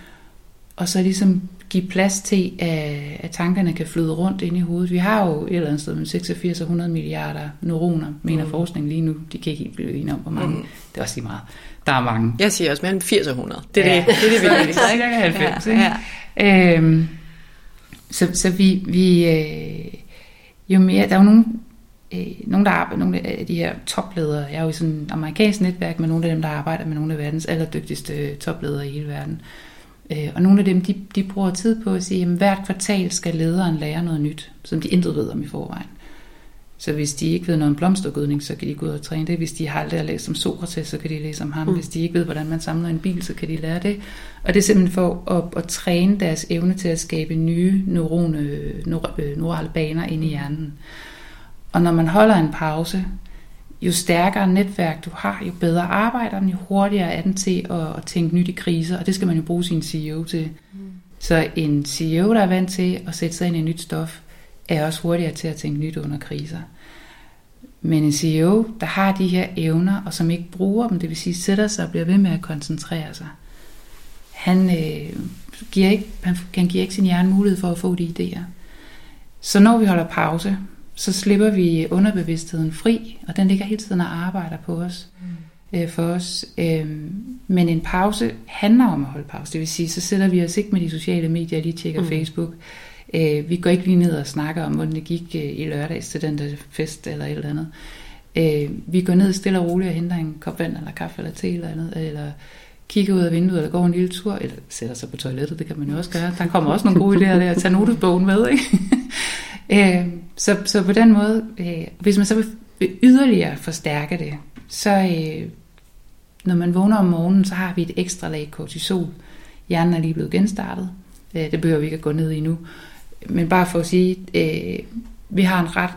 og så ligesom give plads til, at, tankerne kan flyde rundt ind i hovedet. Vi har jo et eller andet sted med 86 og 100 milliarder neuroner, mener mm. forskningen lige nu. De kan ikke helt blive enige om, hvor mange. Mm. Det er også lige meget. Der er mange. Jeg siger også mellem 80 og 100. Det er ja. det, det, er det vigtigste. Cirka 90. Ja, ja. Øhm, så, så vi, vi øh, jo mere, der er jo nogle, øh, nogle, der arbejder, nogle af de her topledere, jeg er jo i sådan et amerikansk netværk med nogle af dem, der arbejder med nogle af verdens allerdygtigste topledere i hele verden. Øh, og nogle af dem, de, de bruger tid på at sige, at hvert kvartal skal lederen lære noget nyt, som de intet ved om i forvejen. Så hvis de ikke ved noget om blomstergødning, så kan de gå ud og træne det. Hvis de har aldrig læst om Sokrates, så kan de læse om ham. Mm. Hvis de ikke ved, hvordan man samler en bil, så kan de lære det. Og det er simpelthen for at, at træne deres evne til at skabe nye neurone, øh, neurale baner ind i hjernen. Og når man holder en pause, jo stærkere netværk du har, jo bedre arbejder den, jo hurtigere er den til at, at tænke nyt i kriser, og det skal man jo bruge sin CEO til. Mm. Så en CEO, der er vant til at sætte sig ind i nyt stof, er også hurtigere til at tænke nyt under kriser. Men en CEO, der har de her evner, og som ikke bruger dem, det vil sige sætter sig og bliver ved med at koncentrere sig, han, øh, giver ikke, han, han giver ikke sin hjerne mulighed for at få de idéer. Så når vi holder pause, så slipper vi underbevidstheden fri, og den ligger hele tiden og arbejder på os. Mm. Øh, for os. Øh, men en pause handler om at holde pause. Det vil sige, så sætter vi os ikke med de sociale medier lige tjekker mm. Facebook. Øh, vi går ikke lige ned og snakker om, hvordan det gik øh, i lørdags til den der fest eller et eller andet. Øh, vi går ned stille og roligt og henter en kop vand eller kaffe eller te eller andet, eller kigger ud af vinduet eller går en lille tur, eller sætter sig på toilettet, det kan man jo også gøre. Der kommer også nogle gode idéer der, at tage notesbogen med, ikke? Øh, så, så på den måde, øh, hvis man så vil, yderligere forstærke det, så øh, når man vågner om morgenen, så har vi et ekstra lag kortisol. Hjernen er lige blevet genstartet. Øh, det behøver vi ikke at gå ned i nu. Men bare for at sige, øh, vi har en ret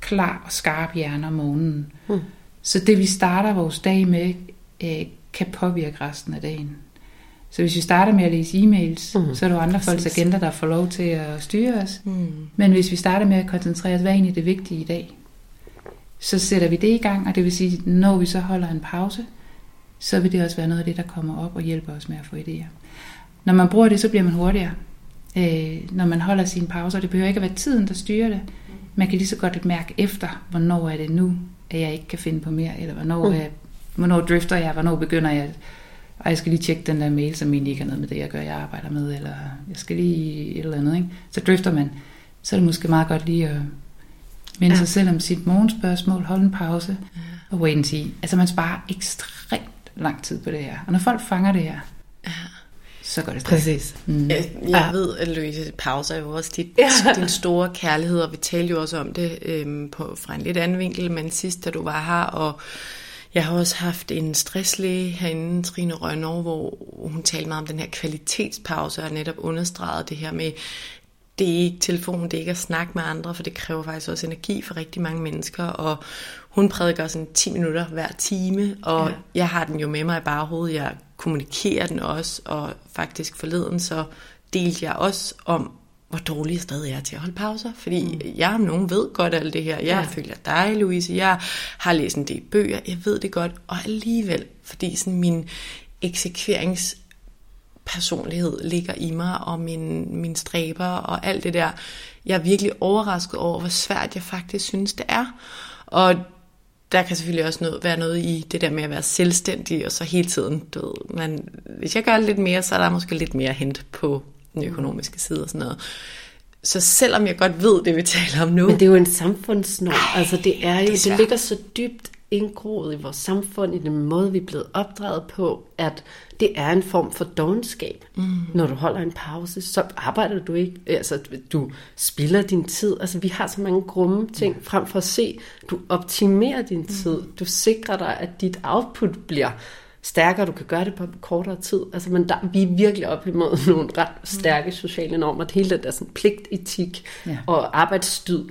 klar og skarp hjerne om morgenen. Mm. Så det vi starter vores dag med, øh, kan påvirke resten af dagen. Så hvis vi starter med at læse e-mails, mm. så er der jo andre folks agenda, der får lov til at styre os. Mm. Men hvis vi starter med at koncentrere os, hvad er egentlig det vigtige i dag? Så sætter vi det i gang, og det vil sige, når vi så holder en pause, så vil det også være noget af det, der kommer op og hjælper os med at få idéer. Når man bruger det, så bliver man hurtigere. Øh, når man holder sine pauser, det behøver ikke at være tiden, der styrer det. Man kan lige så godt mærke efter, hvornår er det nu, at jeg ikke kan finde på mere, eller hvornår, mm. er, hvornår drifter jeg, hvornår begynder jeg og jeg skal lige tjekke den der mail, som egentlig ikke har noget med det, jeg gør, jeg arbejder med, eller jeg skal lige et eller andet, ikke? Så drifter man. Så er det måske meget godt lige at minde ja. sig selv om sit morgenspørgsmål, holde en pause ja. og wait and see. Altså man sparer ekstremt lang tid på det her. Og når folk fanger det her, ja. så går det stærkt. Præcis. Mm. Jeg, jeg ja. ved, at Louise, pause er jo også dit, ja. din store kærlighed, og vi talte jo også om det øhm, på, fra en lidt anden vinkel, men sidst, da du var her, og jeg har også haft en stresslæge herinde, Trine Rønner, hvor hun talte meget om den her kvalitetspause, og netop understreget det her med, det er ikke telefon, det er ikke at snakke med andre, for det kræver faktisk også energi for rigtig mange mennesker, og hun prædiker sådan 10 minutter hver time, og ja. jeg har den jo med mig i baghovedet, jeg kommunikerer den også, og faktisk forleden så delte jeg også om, hvor dårlig jeg stadig er til at holde pauser. Fordi mm. jeg om nogen ved godt alt det her. Jeg ja. følger dig, Louise. Jeg har læst en del bøger. Jeg ved det godt. Og alligevel, fordi sådan min eksekverings personlighed ligger i mig, og min, min stræber og alt det der. Jeg er virkelig overrasket over, hvor svært jeg faktisk synes, det er. Og der kan selvfølgelig også noget, være noget i det der med at være selvstændig, og så hele tiden, du ved, men hvis jeg gør lidt mere, så er der måske lidt mere hent på den økonomiske side og sådan noget. Så selvom jeg godt ved det, vi taler om nu... Men det er jo en samfundsnorm. Altså det er jo, det, det ligger så dybt indgroet i vores samfund, i den måde, vi er blevet opdraget på, at det er en form for dogenskab. Mm. Når du holder en pause, så arbejder du ikke, altså du spilder din tid. Altså vi har så mange grumme ting, mm. frem for at se, du optimerer din tid. Mm. Du sikrer dig, at dit output bliver stærkere, du kan gøre det på kortere tid. Altså, men der, vi er virkelig op imod nogle ret stærke sociale normer. Det hele det der sådan pligtetik ja. og arbejdsstyd,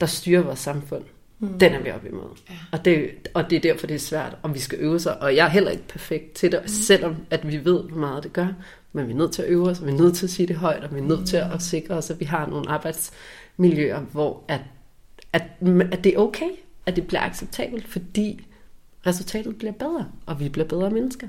der styrer vores samfund. Mm. Den er vi op imod. Ja. Og, det, og det er derfor, det er svært, og vi skal øve sig. Og jeg er heller ikke perfekt til det, mm. selvom at vi ved, hvor meget det gør. Men vi er nødt til at øve os, og vi er nødt til at sige det højt, og vi er nødt mm. til at sikre os, at vi har nogle arbejdsmiljøer, hvor at, at, at det er okay, at det bliver acceptabelt, fordi resultatet bliver bedre, og vi bliver bedre mennesker.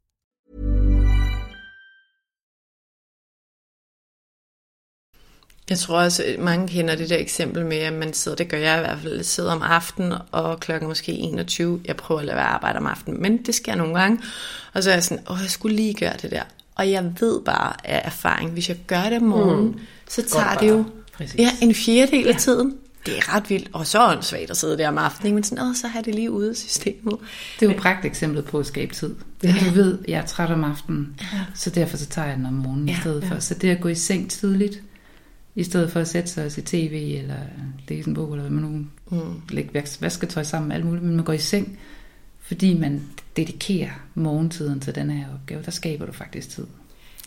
Jeg tror også, at mange kender det der eksempel med, at man sidder, det gør jeg i hvert fald, sidder om aftenen, og klokken måske 21, jeg prøver at lade være at arbejde om aftenen, men det sker nogle gange, og så er jeg sådan, åh, jeg skulle lige gøre det der. Og jeg ved bare af erfaring, hvis jeg gør det om morgenen, mm. så tager det jo ja, en fjerdedel af tiden. Det er ret vildt, og så åndssvagt at sidde der om aftenen, men sådan, åh, så har det lige ude af systemet. Det er jo pragt eksemplet på at skabe tid. Ja. Du ved, jeg er træt om aftenen, ja. så derfor så tager jeg den om morgenen ja, i stedet for. Så det at gå i seng tidligt, i stedet for at sætte sig og se tv, eller læse en bog, eller hvad man nu mm. lægge vasketøj sammen alt muligt, men man går i seng, fordi man dedikerer morgentiden til den her opgave, der skaber du faktisk tid.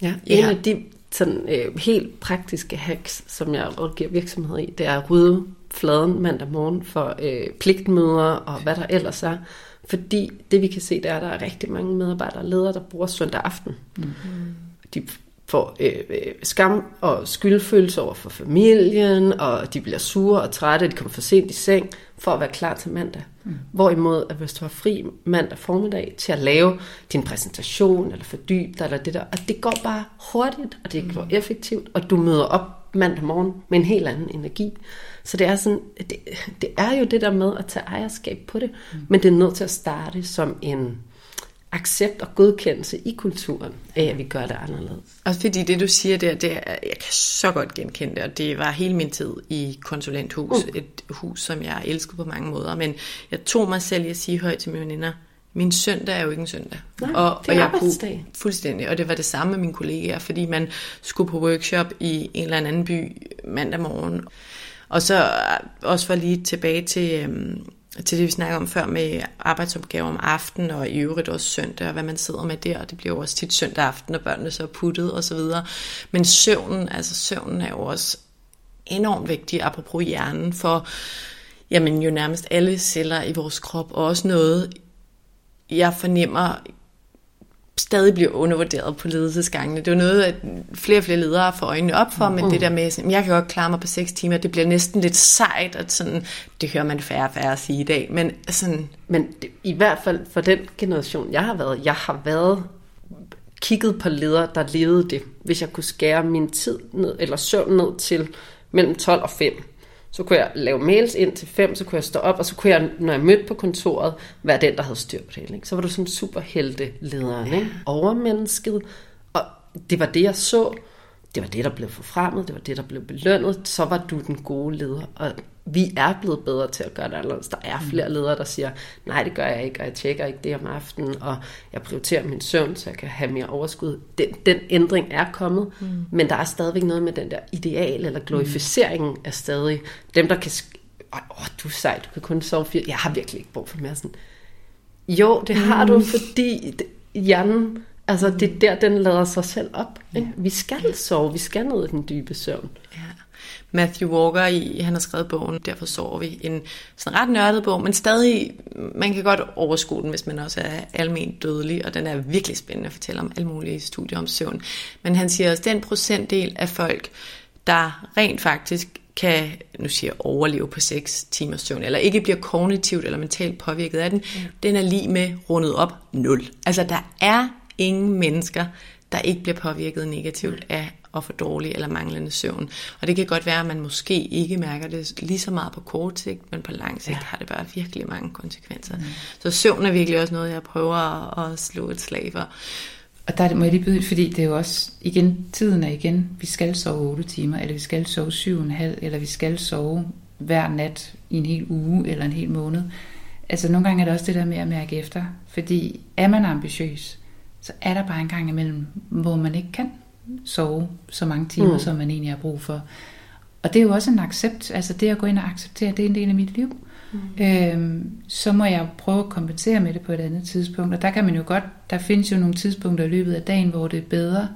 Ja, en ja. af de sådan, øh, helt praktiske hacks, som jeg rådgiver virksomheder i, det er at rydde fladen mandag morgen for øh, pligtmøder og hvad der ellers er. Fordi det vi kan se, det er, at der er rigtig mange medarbejdere og ledere, der bruger søndag aften. Mm. De får øh, øh, skam og skyldfølelse over for familien, og de bliver sure og trætte, de kommer for sent i seng, for at være klar til mandag. Mm. Hvorimod, at hvis du har fri mandag formiddag til at lave din præsentation, eller fordybe dig, eller det der, og det går bare hurtigt, og det går mm. effektivt, og du møder op mandag morgen med en helt anden energi. Så det er sådan, det, det er jo det der med at tage ejerskab på det, mm. men det er nødt til at starte som en accept og godkendelse i kulturen af, at vi gør det anderledes. Også fordi det, du siger der, det er, jeg kan så godt genkende det, og det var hele min tid i konsulenthus, mm. et hus, som jeg elskede på mange måder, men jeg tog mig selv i at sige højt til mine veninder, min søndag er jo ikke en søndag. Nej, og, det er og jeg arbejdsdag. fuldstændig, og det var det samme med mine kollegaer, fordi man skulle på workshop i en eller anden by mandag morgen. Og så også for lige tilbage til, øhm, til det, vi snakker om før med arbejdsopgaver om aftenen, og i øvrigt også søndag, og hvad man sidder med der, og det bliver jo også tit søndag aften, og børnene så er puttet og så videre. Men søvnen, altså søvnen er jo også enormt vigtig, apropos hjernen, for jamen jo nærmest alle celler i vores krop, og også noget, jeg fornemmer stadig bliver undervurderet på ledelsesgangene. Det er jo noget, at flere og flere ledere får øjnene op for, men mm. det der med, at jeg kan godt klare mig på 6 timer, det bliver næsten lidt sejt, at sådan, det hører man færre og færre sige i dag, men sådan... Men det, i hvert fald for den generation, jeg har været, jeg har været kigget på ledere, der levede det. Hvis jeg kunne skære min tid ned, eller søvn ned til mellem 12 og 5, så kunne jeg lave mails ind til fem, så kunne jeg stå op, og så kunne jeg, når jeg mødte på kontoret, være den, der havde styr på det. Ikke? Så var du sådan superhelte lederen, ikke? overmennesket, og det var det, jeg så. Det var det, der blev forfremmet, det var det, der blev belønnet. Så var du den gode leder, og vi er blevet bedre til at gøre det anderledes. Der er flere ledere, der siger, nej, det gør jeg ikke, og jeg tjekker ikke det om aftenen, og jeg prioriterer min søvn, så jeg kan have mere overskud. Den, den ændring er kommet, mm. men der er stadigvæk noget med den der ideal, eller glorificeringen mm. er stadig dem, der kan... Åh, oh, du er sej, du kan kun sove fire. Jeg har virkelig ikke brug for mere sådan. Jo, det har mm. du, fordi hjernen, altså det er der, den lader sig selv op. Ikke? Vi skal sove, vi skal ned i den dybe søvn. Ja. Matthew Walker i, han har skrevet bogen, derfor sover vi. En sådan ret nørdet bog, men stadig, man kan godt overskue den, hvis man også er almen dødelig, og den er virkelig spændende at fortælle om alle mulige studier om søvn. Men han siger også, at den procentdel af folk, der rent faktisk kan, nu siger jeg, overleve på 6 timers søvn, eller ikke bliver kognitivt eller mentalt påvirket af den, mm. den er lige med rundet op 0. Altså der er ingen mennesker, der ikke bliver påvirket negativt af at få dårlig eller manglende søvn. Og det kan godt være, at man måske ikke mærker det lige så meget på kort sigt, men på lang sigt ja. har det bare virkelig mange konsekvenser. Mm. Så søvn er virkelig også noget, jeg prøver at, at slå et slag for. Og der må jeg lige byde, fordi det er jo også, igen, tiden er igen, vi skal sove 8 timer, eller vi skal sove 7,5, eller vi skal sove hver nat i en hel uge eller en hel måned. Altså nogle gange er det også det der med at mærke efter, fordi er man ambitiøs, så er der bare en gang imellem, hvor man ikke kan sove så mange timer, mm. som man egentlig har brug for. Og det er jo også en accept, altså det at gå ind og acceptere, det er en del af mit liv. Mm. Øhm, så må jeg prøve at kompensere med det på et andet tidspunkt. Og der kan man jo godt, der findes jo nogle tidspunkter i løbet af dagen, hvor det er bedre,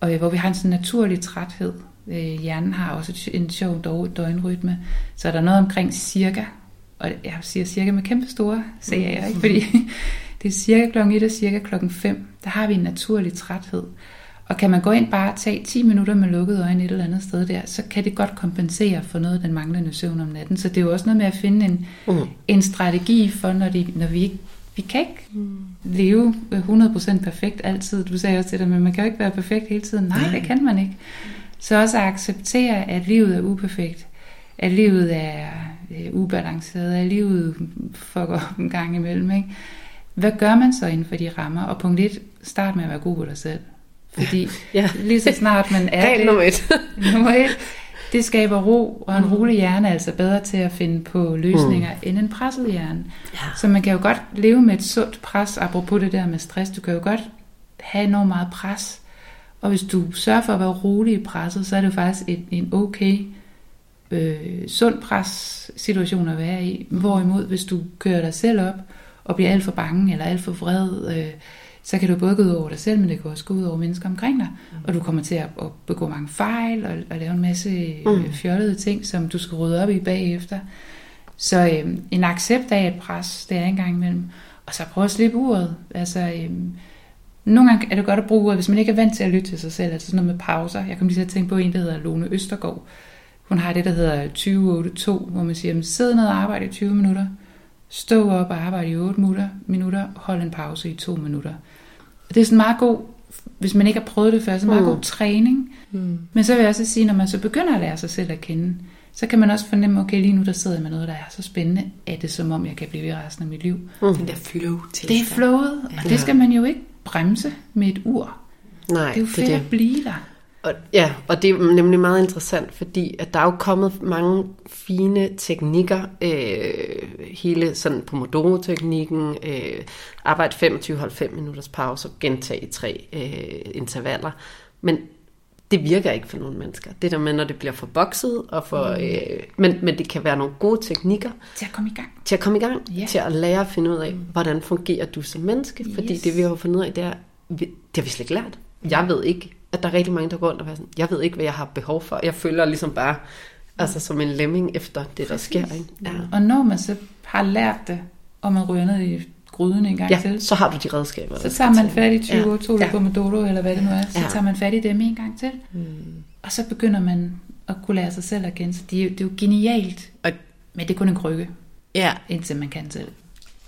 og hvor vi har en sådan naturlig træthed. Øh, hjernen har også en sjov døgnrytme. Så er der noget omkring cirka, og jeg siger cirka med kæmpe store jeg ikke? fordi det er cirka klokken 1 og cirka klokken 5, der har vi en naturlig træthed. Og kan man gå ind bare og tage 10 minutter med lukkede øjne et eller andet sted der, så kan det godt kompensere for noget af den manglende søvn om natten. Så det er jo også noget med at finde en, mm. en strategi for, når, de, når vi ikke vi kan ikke mm. leve 100% perfekt altid. Du sagde også til dig, men man kan jo ikke være perfekt hele tiden. Nej, det kan man ikke. Så også at acceptere, at livet er uperfekt. At livet er øh, ubalanceret. At livet fucker op en gang imellem. Ikke? Hvad gør man så inden for de rammer? Og punkt 1, start med at være god på dig selv. Fordi ja. lige så snart man er det, nummer et. nummer et, det skaber ro, og en mm. rolig hjerne er altså bedre til at finde på løsninger mm. end en presset hjerne. Ja. Så man kan jo godt leve med et sundt pres, apropos det der med stress. Du kan jo godt have enormt meget pres, og hvis du sørger for at være rolig i presset, så er det jo faktisk en, en okay øh, sund pres situation at være i. Hvorimod, hvis du kører dig selv op, og bliver alt for bange, eller alt for vred, øh, så kan du både gå ud over dig selv, men det kan også gå ud over mennesker omkring dig. Mm. Og du kommer til at, at begå mange fejl, og, og lave en masse øh, mm. fjollede ting, som du skal rydde op i bagefter. Så øh, en accept af et pres, det er en gang imellem. Og så prøv at slippe uret. Altså, øh, nogle gange er det godt at bruge uret, hvis man ikke er vant til at lytte til sig selv. Altså sådan noget med pauser. Jeg kom lige til at tænke på en, der hedder Lone Østergaard. Hun har det, der hedder 20-8-2, hvor man siger, sid ned og arbejde i 20 minutter. Stå op og arbejde i 8 minutter, minutter, hold en pause i 2 minutter. Det er sådan meget god, hvis man ikke har prøvet det før, så meget mm. god træning. Mm. Men så vil jeg også sige, når man så begynder at lære sig selv at kende, så kan man også fornemme, okay, lige nu der sidder jeg med noget, der er så spændende, at det som om, jeg kan blive ved resten af mit liv. Mm. Den der flow til. Det er flowet, ja. og det skal man jo ikke bremse med et ur. Nej, det er jo fedt det. at blive der. Og, ja, og det er nemlig meget interessant, fordi at der er jo kommet mange fine teknikker, øh, hele sådan Pomodoro-teknikken, øh, arbejde 25-90 minutters pause og gentage i tre øh, intervaller. Men det virker ikke for nogle mennesker. Det der med, når det bliver for bokset, og for, mm. øh, men, men det kan være nogle gode teknikker. Til at komme i gang. Til at komme i gang. Yeah. Til at lære at finde ud af, hvordan fungerer du som menneske. Yes. Fordi det vi har fundet ud af, det er, det har vi slet ikke lært. Jeg ved ikke, at der er rigtig mange, der går rundt og er sådan, jeg ved ikke, hvad jeg har behov for. Jeg føler ligesom bare, altså som en lemming efter det, der sker. Ikke? Ja. Og når man så har lært det, og man ryger ned i gryden en gang ja, til. så har du de redskaber. Så tager man fat i 20 ja. 2 ja. Pomodoro, eller hvad det nu er. Så ja. tager man fat i dem en gang til. Mm. Og så begynder man at kunne lære sig selv at Så det er jo, det er jo genialt. Og, men det er kun en krykke. Ja. Indtil man kan selv.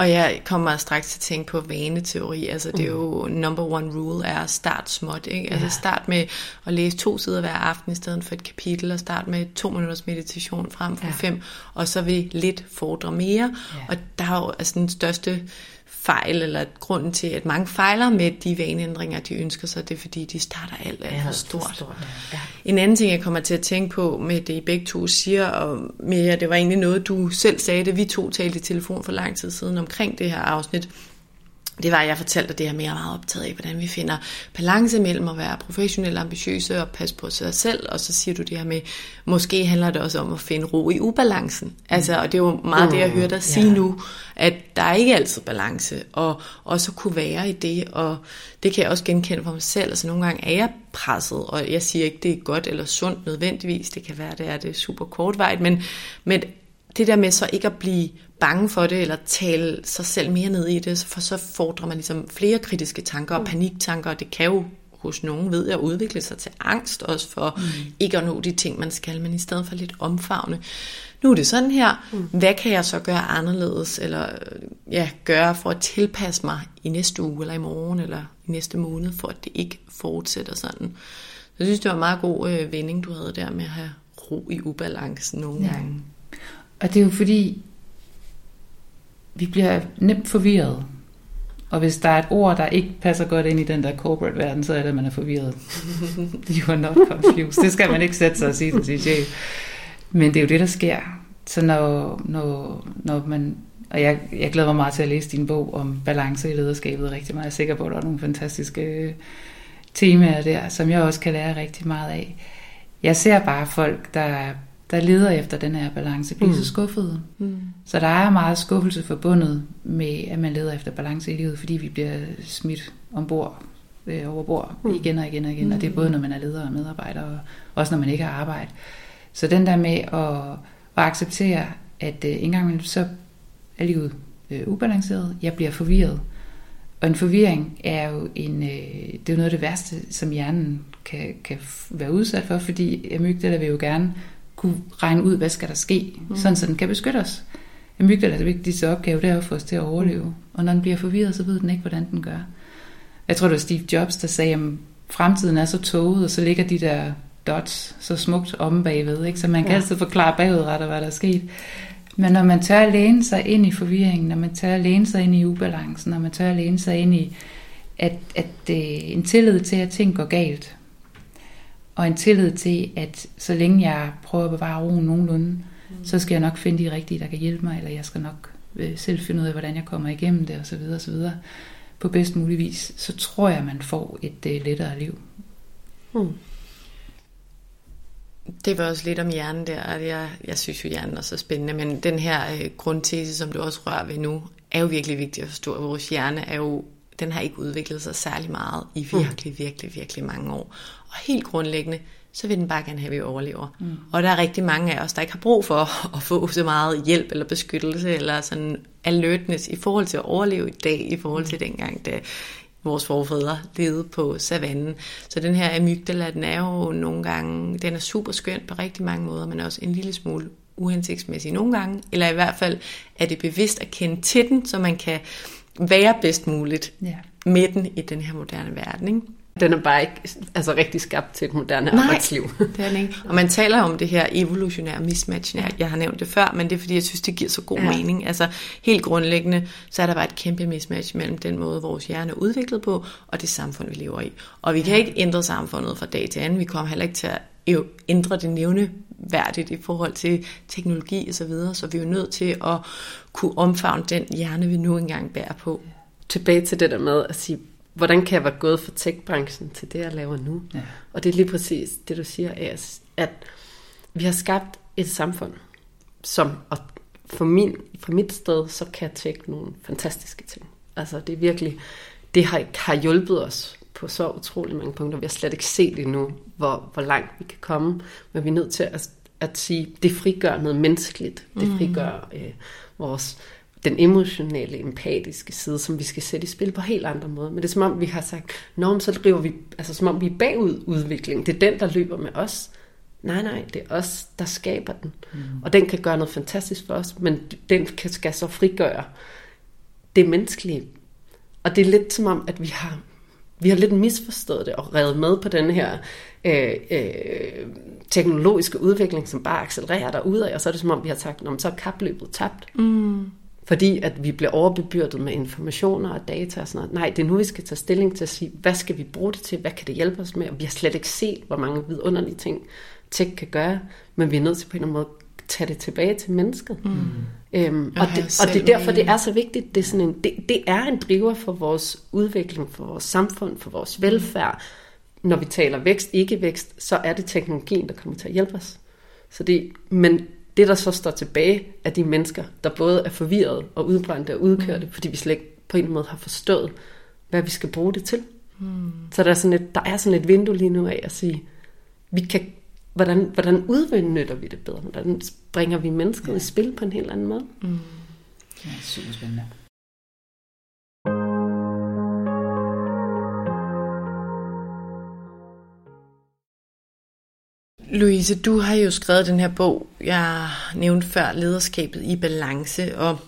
Og jeg kommer straks til at tænke på vaneteori. Altså det er jo number one rule er at starte småt. Ikke? Altså start med at læse to sider hver aften i stedet for et kapitel, og start med to minutters meditation frem for ja. fem, og så vil lidt fordre mere. Ja. Og der er jo altså den største fejl, eller grunden til, at mange fejler med de vaneændringer, de ønsker sig, det er fordi, de starter alt alt for stort. stort ja. En anden ting, jeg kommer til at tænke på med det, I begge to siger, og Mia, det var egentlig noget, du selv sagde, det vi to talte i telefon for lang tid siden omkring det her afsnit, det var, at jeg fortalte det her mere meget optaget af, hvordan vi finder balance mellem at være professionelt ambitiøse og passe på sig selv, og så siger du det her med, måske handler det også om at finde ro i ubalancen. Altså, og det er jo meget mm, det, jeg hører dig sige yeah. nu, at der er ikke altid balance, og også kunne være i det, og det kan jeg også genkende for mig selv. Altså, nogle gange er jeg presset, og jeg siger ikke, det er godt eller sundt nødvendigvis, det kan være, det er det super kortvejt, men, men det der med så ikke at blive bange for det, eller tale sig selv mere ned i det, for så fordrer man ligesom flere kritiske tanker og mm. paniktanker, og det kan jo hos nogen ved at udvikle sig til angst, også for mm. ikke at nå de ting, man skal, men i stedet for lidt omfavne. Nu er det sådan her, mm. hvad kan jeg så gøre anderledes, eller ja, gøre for at tilpasse mig i næste uge, eller i morgen, eller i næste måned, for at det ikke fortsætter sådan. Jeg synes, det var en meget god øh, vending, du havde der med at have ro i ubalancen nogle ja. gange. Og det er jo fordi, vi bliver nemt forvirret. Og hvis der er et ord, der ikke passer godt ind i den der corporate verden, så er det, at man er forvirret. You are not confused. Det skal man ikke sætte sig og sige til chef. Men det er jo det, der sker. Så når, når, når man... Og jeg, jeg glæder mig meget til at læse din bog om balance i lederskabet rigtig meget. Jeg er sikker på, at der er nogle fantastiske øh, temaer der, som jeg også kan lære rigtig meget af. Jeg ser bare folk, der, der leder efter den her balance, blive mm. så skuffede. Mm. Så der er meget skuffelse forbundet med, at man leder efter balance i livet, fordi vi bliver smidt ombord øh, over bord mm. igen og igen og igen. Mm. Og det er både, når man er leder og medarbejder, og også når man ikke har arbejde. Så den der med at, at acceptere, at øh, engang så er livet øh, ubalanceret, jeg bliver forvirret. Og en forvirring er jo en, øh, det er jo noget af det værste, som hjernen kan, kan være udsat for, fordi amygdala vil jo gerne kunne regne ud, hvad skal der ske, mm. sådan så den kan beskytte os. Amygdala er det vigtigste opgave, det er at få os til at overleve. Mm. Og når den bliver forvirret, så ved den ikke, hvordan den gør. Jeg tror, det var Steve Jobs, der sagde, at fremtiden er så toget, og så ligger de der dots så smukt omme bagved. Ikke? Så man kan ja. altid forklare bagudrettet, hvad der er sket. Men når man tør at læne sig ind i forvirringen, når man tør at læne sig ind i ubalancen, når man tør at læne sig ind i at, at øh, en tillid til, at ting går galt, og en tillid til, at så længe jeg prøver at bevare roen nogenlunde, mm. så skal jeg nok finde de rigtige, der kan hjælpe mig, eller jeg skal nok øh, selv finde ud af, hvordan jeg kommer igennem det, osv. osv. på bedst mulig vis, så tror jeg, man får et øh, lettere liv. Mm. Det var også lidt om hjernen der, og jeg, jeg synes jo, hjernen er så spændende, men den her øh, grundtese, som du også rører ved nu, er jo virkelig vigtig at forstå, at vores hjerne er jo, den har ikke udviklet sig særlig meget i mm. virkelig, virkelig, virkelig mange år. Og helt grundlæggende, så vil den bare gerne have, at vi overlever. Mm. Og der er rigtig mange af os, der ikke har brug for at få så meget hjælp eller beskyttelse eller sådan alertness i forhold til at overleve i dag, i forhold til mm. dengang, da vores forfædre levede på savannen. Så den her amygdala, den er jo nogle gange, den er super skøn på rigtig mange måder, men også en lille smule uhensigtsmæssig nogle gange, eller i hvert fald er det bevidst at kende til den, så man kan være bedst muligt ja. med den i den her moderne verden. Ikke? Den er bare ikke altså, rigtig skabt til et moderne Nej, arbejdsliv. det er den ikke. Og man taler om det her evolutionære mismatch. Jeg, jeg har nævnt det før, men det er fordi, jeg synes, det giver så god ja. mening. Altså helt grundlæggende, så er der bare et kæmpe mismatch mellem den måde, vores hjerne er udviklet på, og det samfund, vi lever i. Og vi kan ikke ændre samfundet fra dag til anden. Vi kommer heller ikke til at ændre det nævneværdigt i forhold til teknologi og så videre, så vi er jo nødt til at kunne omfavne den hjerne, vi nu engang bærer på. Tilbage til det der med at sige, hvordan kan jeg være gået fra tech-branchen til det, jeg laver nu? Ja. Og det er lige præcis det, du siger, As, at vi har skabt et samfund, som, og for, min, for mit sted, så kan tech nogle fantastiske ting. Altså det er virkelig, det har, har hjulpet os på så utrolig mange punkter. Vi har slet ikke set endnu, hvor, hvor langt vi kan komme, men vi er nødt til at, at sige, det frigør noget menneskeligt. Det mm. frigør øh, vores den emotionelle, empatiske side, som vi skal sætte i spil på helt andre måder. Men det er som om, vi har sagt, Nå, så driver vi, altså som om vi er bagud udviklingen. Det er den, der løber med os. Nej, nej, det er os, der skaber den. Mm. Og den kan gøre noget fantastisk for os, men den kan, skal så frigøre det menneskelige. Og det er lidt som om, at vi har, vi har lidt misforstået det og revet med på den her øh, øh, teknologiske udvikling, som bare accelererer derudad, og så er det som om, vi har sagt, så er kapløbet tabt. Mm fordi at vi bliver overbebyrdet med informationer og data og sådan noget. Nej, det er nu, vi skal tage stilling til at sige, hvad skal vi bruge det til? Hvad kan det hjælpe os med? Og vi har slet ikke set, hvor mange vidunderlige ting tech kan gøre, men vi er nødt til på en eller anden måde at tage det tilbage til mennesket. Mm. Øhm, og, det, og det er derfor, det er så vigtigt. Det er, sådan en, det, det er en driver for vores udvikling, for vores samfund, for vores velfærd. Når vi taler vækst, ikke vækst, så er det teknologien, der kommer til at hjælpe os. Så det, men det, der så står tilbage, er de mennesker, der både er forvirret og udbrændte og udkørte, mm. fordi vi slet ikke på en måde har forstået, hvad vi skal bruge det til. Mm. Så der er, sådan et, der er sådan et vindue lige nu af at sige, vi kan, hvordan, hvordan udnytter vi det bedre? Hvordan bringer vi mennesket ja. i spil på en helt anden måde? Mm. Ja, super spændende. Louise, du har jo skrevet den her bog, jeg nævnte før, Lederskabet i balance, og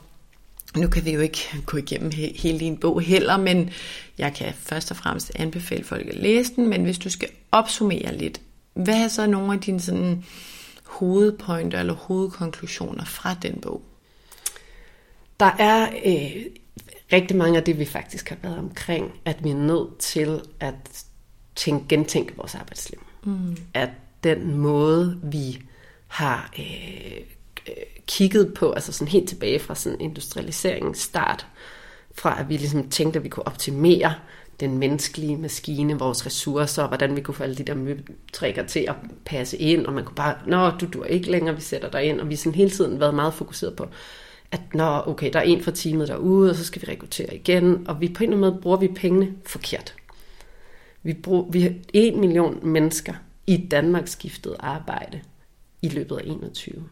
nu kan vi jo ikke gå igennem he- hele din bog heller, men jeg kan først og fremmest anbefale folk at læse den, men hvis du skal opsummere lidt, hvad er så nogle af dine sådan hovedpointer eller hovedkonklusioner fra den bog? Der er øh, rigtig mange af det, vi faktisk har været omkring, at vi er nødt til at tænke, gentænke vores arbejdsliv. Mm. At den måde, vi har øh, øh, kigget på, altså sådan helt tilbage fra sådan industrialiseringens start, fra at vi ligesom tænkte, at vi kunne optimere den menneskelige maskine, vores ressourcer, og hvordan vi kunne få alle de der møbetrækker til at passe ind, og man kunne bare, nå, du du ikke længere, vi sætter dig ind, og vi har sådan hele tiden været meget fokuseret på, at nå, okay, der er en fra teamet derude, og så skal vi rekruttere igen, og vi på en eller anden måde bruger vi pengene forkert. Vi, bruger, vi har en million mennesker i Danmark skiftet arbejde i løbet af 21.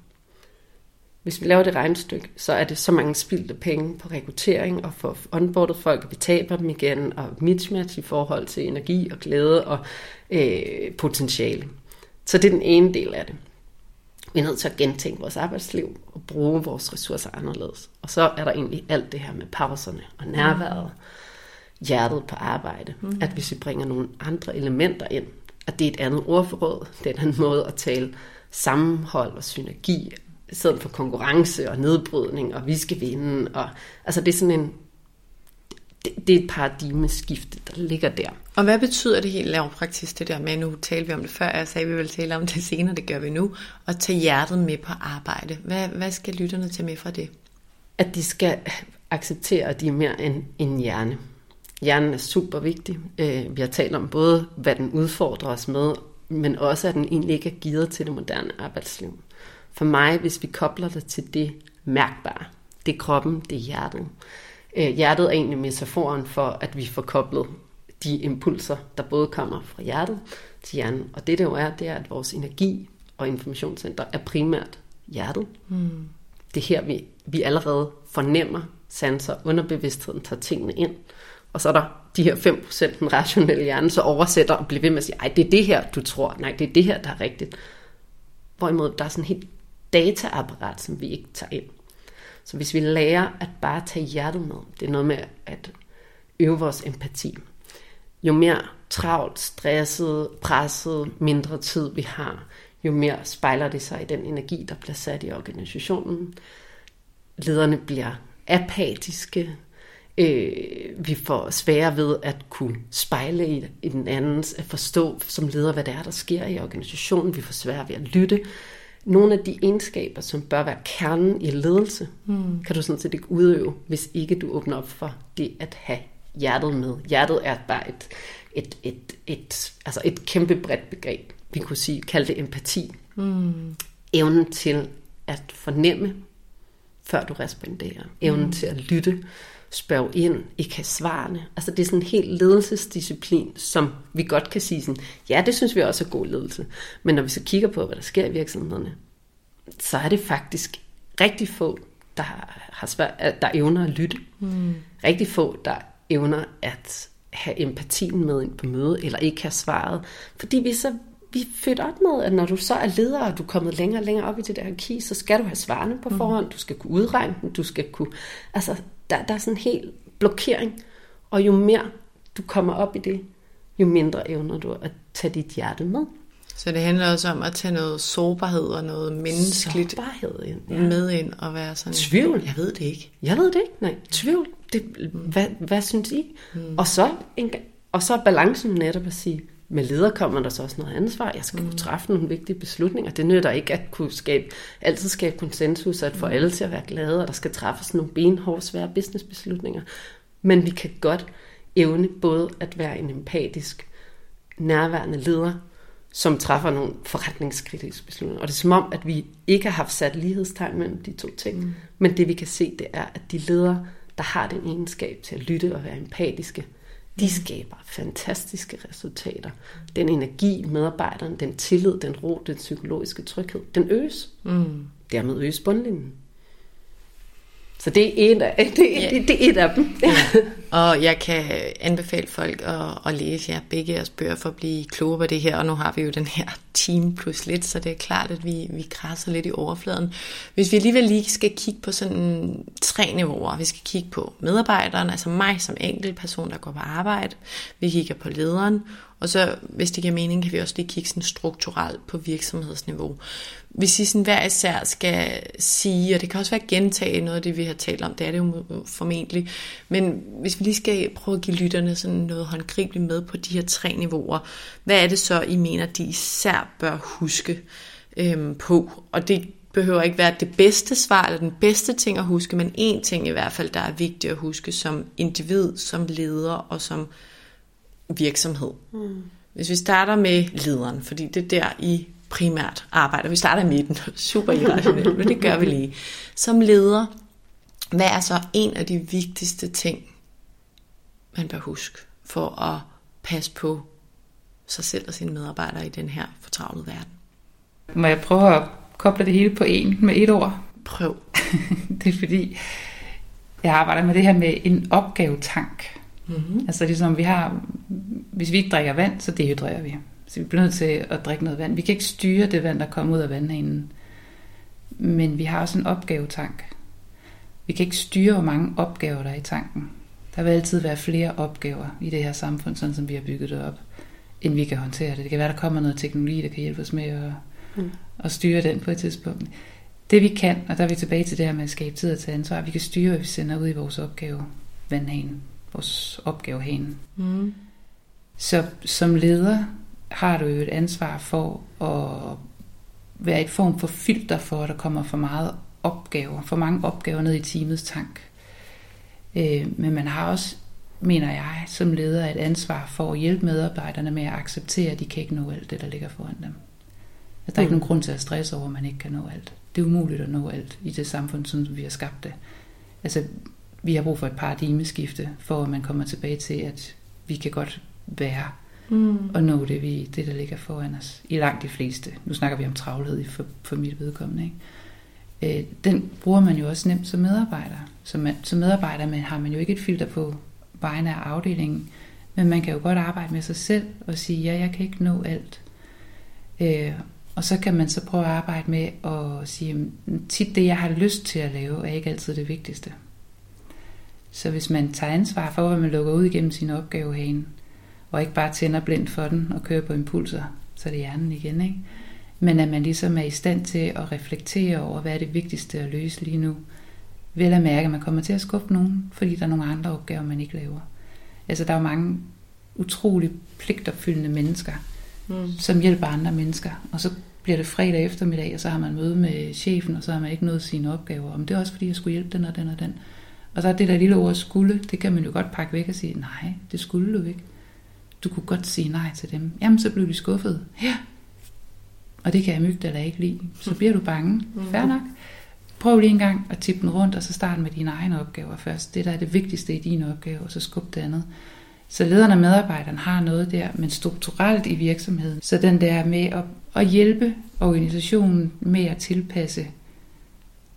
Hvis vi laver det regnestykke, så er det så mange spildte penge på rekruttering og for onboardet folk, og vi taber dem igen, og mismatch i forhold til energi og glæde og øh, potentiale. Så det er den ene del af det. Vi er nødt til at gentænke vores arbejdsliv og bruge vores ressourcer anderledes. Og så er der egentlig alt det her med pauserne og nærværet, hjertet på arbejde. Mm. At hvis vi bringer nogle andre elementer ind, at det er et andet ordforråd, det er en anden måde at tale sammenhold og synergi i stedet for konkurrence og nedbrydning, og vi skal vinde. Og, altså det er sådan en, det, det er et paradigmeskifte, der ligger der. Og hvad betyder det helt lavpraktisk, det der med, nu talte vi om det før, jeg sagde, at vi ville tale om det senere, det gør vi nu, at tage hjertet med på arbejde. Hvad, hvad skal lytterne tage med fra det? At de skal acceptere, at de er mere end en hjerne. Hjernen er super vigtig. Øh, vi har talt om både, hvad den udfordrer os med, men også, at den egentlig ikke er givet til det moderne arbejdsliv. For mig, hvis vi kobler det til det mærkbare, det er kroppen, det er hjertet. Øh, hjertet er egentlig metaforen for, at vi får koblet de impulser, der både kommer fra hjertet til hjernen. Og det der jo er, det er, at vores energi og informationscenter er primært hjertet. Mm. Det er her, vi, vi allerede fornemmer, sanser, underbevidstheden tager tingene ind. Og så er der de her 5% den rationelle hjerne, så oversætter og bliver ved med at sige, ej, det er det her, du tror. Nej, det er det her, der er rigtigt. Hvorimod der er sådan helt dataapparat, som vi ikke tager ind. Så hvis vi lærer at bare tage hjertet med, det er noget med at øve vores empati. Jo mere travlt, stresset, presset, mindre tid vi har, jo mere spejler det sig i den energi, der bliver sat i organisationen. Lederne bliver apatiske. Øh, vi får svære ved at kunne spejle i, i den andens, at forstå som leder, hvad det er, der sker i organisationen. Vi får svære ved at lytte nogle af de egenskaber, som bør være kernen i ledelse, mm. kan du sådan set ikke udøve, hvis ikke du åbner op for det at have hjertet med. Hjertet er bare et, et, et, et, altså et kæmpe bredt begreb. Vi kunne sige, kalde det empati. Mm. Evnen til at fornemme, før du responderer. Evnen mm. til at lytte spørge ind, ikke have svarene. Altså det er sådan en helt ledelsesdisciplin, som vi godt kan sige sådan, ja, det synes vi også er god ledelse. Men når vi så kigger på, hvad der sker i virksomhederne, så er det faktisk rigtig få, der, har svært, der evner at lytte. Mm. Rigtig få, der evner at have empatien med ind på møde, eller ikke have svaret. Fordi vi så vi er født op med, at når du så er leder, og du er kommet længere og længere op i det der hierarki, så skal du have svarene på mm. forhånd, du skal kunne udregne dem, du skal kunne, altså der, der er sådan en helt blokering, og jo mere du kommer op i det, jo mindre evner du at tage dit hjerte med. Så det handler også om at tage noget sårbarhed og noget menneskeligt sårbarhed ind, ja. med ind og være sådan... Tvivl. Jeg ved det ikke. Jeg ved det ikke, nej. Tvivl. Det, hvad, hvad synes I? Mm. Og, så en, og så er balancen netop at sige, med leder kommer der så også noget ansvar. Jeg skal mm. kunne træffe nogle vigtige beslutninger. Det nytter ikke at kunne skabe, altid skabe konsensus, at få mm. alle til at være glade, og der skal træffes nogle benhårde, svære businessbeslutninger. Men vi kan godt evne både at være en empatisk, nærværende leder, som træffer nogle forretningskritiske beslutninger. Og det er som om, at vi ikke har haft sat lighedstegn mellem de to ting. Mm. Men det vi kan se, det er, at de ledere, der har den egenskab til at lytte og være empatiske, de skaber fantastiske resultater. Den energi, medarbejderen, den tillid, den ro, den psykologiske tryghed, den øges. Mm. Dermed øges bundlinjen. Så det er en af, det, ja. det, det er et af dem. Ja. og jeg kan anbefale folk at, at læse jer begge jeres bøger for at blive klogere på det her. Og nu har vi jo den her team plus lidt, så det er klart, at vi, vi krasser lidt i overfladen. Hvis vi alligevel lige skal kigge på sådan tre niveauer, vi skal kigge på medarbejderen, altså mig som enkelt person, der går på arbejde, vi kigger på lederen, og så, hvis det giver mening, kan vi også lige kigge sådan strukturelt på virksomhedsniveau. Hvis I sådan hver især skal sige, og det kan også være gentage noget af det, vi har talt om, det er det jo formentlig, men hvis vi lige skal prøve at give lytterne sådan noget håndgribeligt med på de her tre niveauer, hvad er det så, I mener, de især bør huske øhm, på? Og det behøver ikke være det bedste svar eller den bedste ting at huske, men en ting i hvert fald, der er vigtigt at huske som individ, som leder og som virksomhed. Mm. Hvis vi starter med lederen, fordi det er der I primært arbejder. Vi starter i midten. Super irrationelt, men det gør vi lige. Som leder, hvad er så en af de vigtigste ting, man bør huske for at passe på sig selv og sine medarbejdere i den her fortravlede verden? Må jeg prøve at koble det hele på en med et ord? Prøv. det er fordi, jeg arbejder med det her med en opgavetank. Mm-hmm. Altså ligesom vi har, hvis vi ikke drikker vand, så dehydrerer vi. Så vi bliver nødt til at drikke noget vand. Vi kan ikke styre det vand, der kommer ud af vandhanen. Men vi har også en opgavetank. Vi kan ikke styre, hvor mange opgaver der er i tanken. Der vil altid være flere opgaver i det her samfund, sådan som vi har bygget det op, end vi kan håndtere det. Det kan være, der kommer noget teknologi, der kan hjælpe os med at, mm. at styre den på et tidspunkt. Det vi kan, og der er vi tilbage til det her med at skabe tid og tage ansvar, vi kan styre, hvad vi sender ud i vores opgave, vandhanen vores opgavehane. Mm. Så som leder har du jo et ansvar for at være et form for filter for, at der kommer for meget opgaver, for mange opgaver ned i teamets tank. Øh, men man har også, mener jeg, som leder et ansvar for at hjælpe medarbejderne med at acceptere, at de kan ikke nå alt det, der ligger foran dem. Altså, der er mm. ikke nogen grund til at stresse over, at man ikke kan nå alt. Det er umuligt at nå alt i det samfund, som vi har skabt det. Altså, vi har brug for et paradigmeskifte, for at man kommer tilbage til, at vi kan godt være mm. og nå det, vi, det, der ligger foran os. I langt de fleste. Nu snakker vi om travlhed for, for mit vedkommende. Ikke? Øh, den bruger man jo også nemt som medarbejder. Som, man, som medarbejder man, har man jo ikke et filter på vegne af afdelingen, men man kan jo godt arbejde med sig selv og sige, ja, jeg kan ikke nå alt. Øh, og så kan man så prøve at arbejde med at sige, tit det, jeg har lyst til at lave, er ikke altid det vigtigste. Så hvis man tager ansvar for, hvad man lukker ud igennem sin opgavehane, og ikke bare tænder blindt for den og kører på impulser, så er det hjernen igen, ikke? Men at man ligesom er i stand til at reflektere over, hvad er det vigtigste at løse lige nu. Vel at mærke, at man kommer til at skuffe nogen, fordi der er nogle andre opgaver, man ikke laver. Altså der er jo mange utrolig pligtopfyldende mennesker, mm. som hjælper andre mennesker. Og så bliver det fredag eftermiddag, og så har man møde med chefen, og så har man ikke nået sine opgaver. Om det er også fordi, jeg skulle hjælpe den og den og den. Og så er det der lille ord skulle, det kan man jo godt pakke væk og sige, nej, det skulle du ikke. Du kunne godt sige nej til dem. Jamen, så blev de skuffet. Ja. Og det kan jeg mygte eller ikke lide. Så bliver du bange. Mm. Fair nok. Prøv lige en gang at tippe den rundt, og så starte med dine egne opgaver først. Det, der er det vigtigste i dine opgaver, og så skub det andet. Så lederne og medarbejderne har noget der, men strukturelt i virksomheden. Så den der med at, at hjælpe organisationen med at tilpasse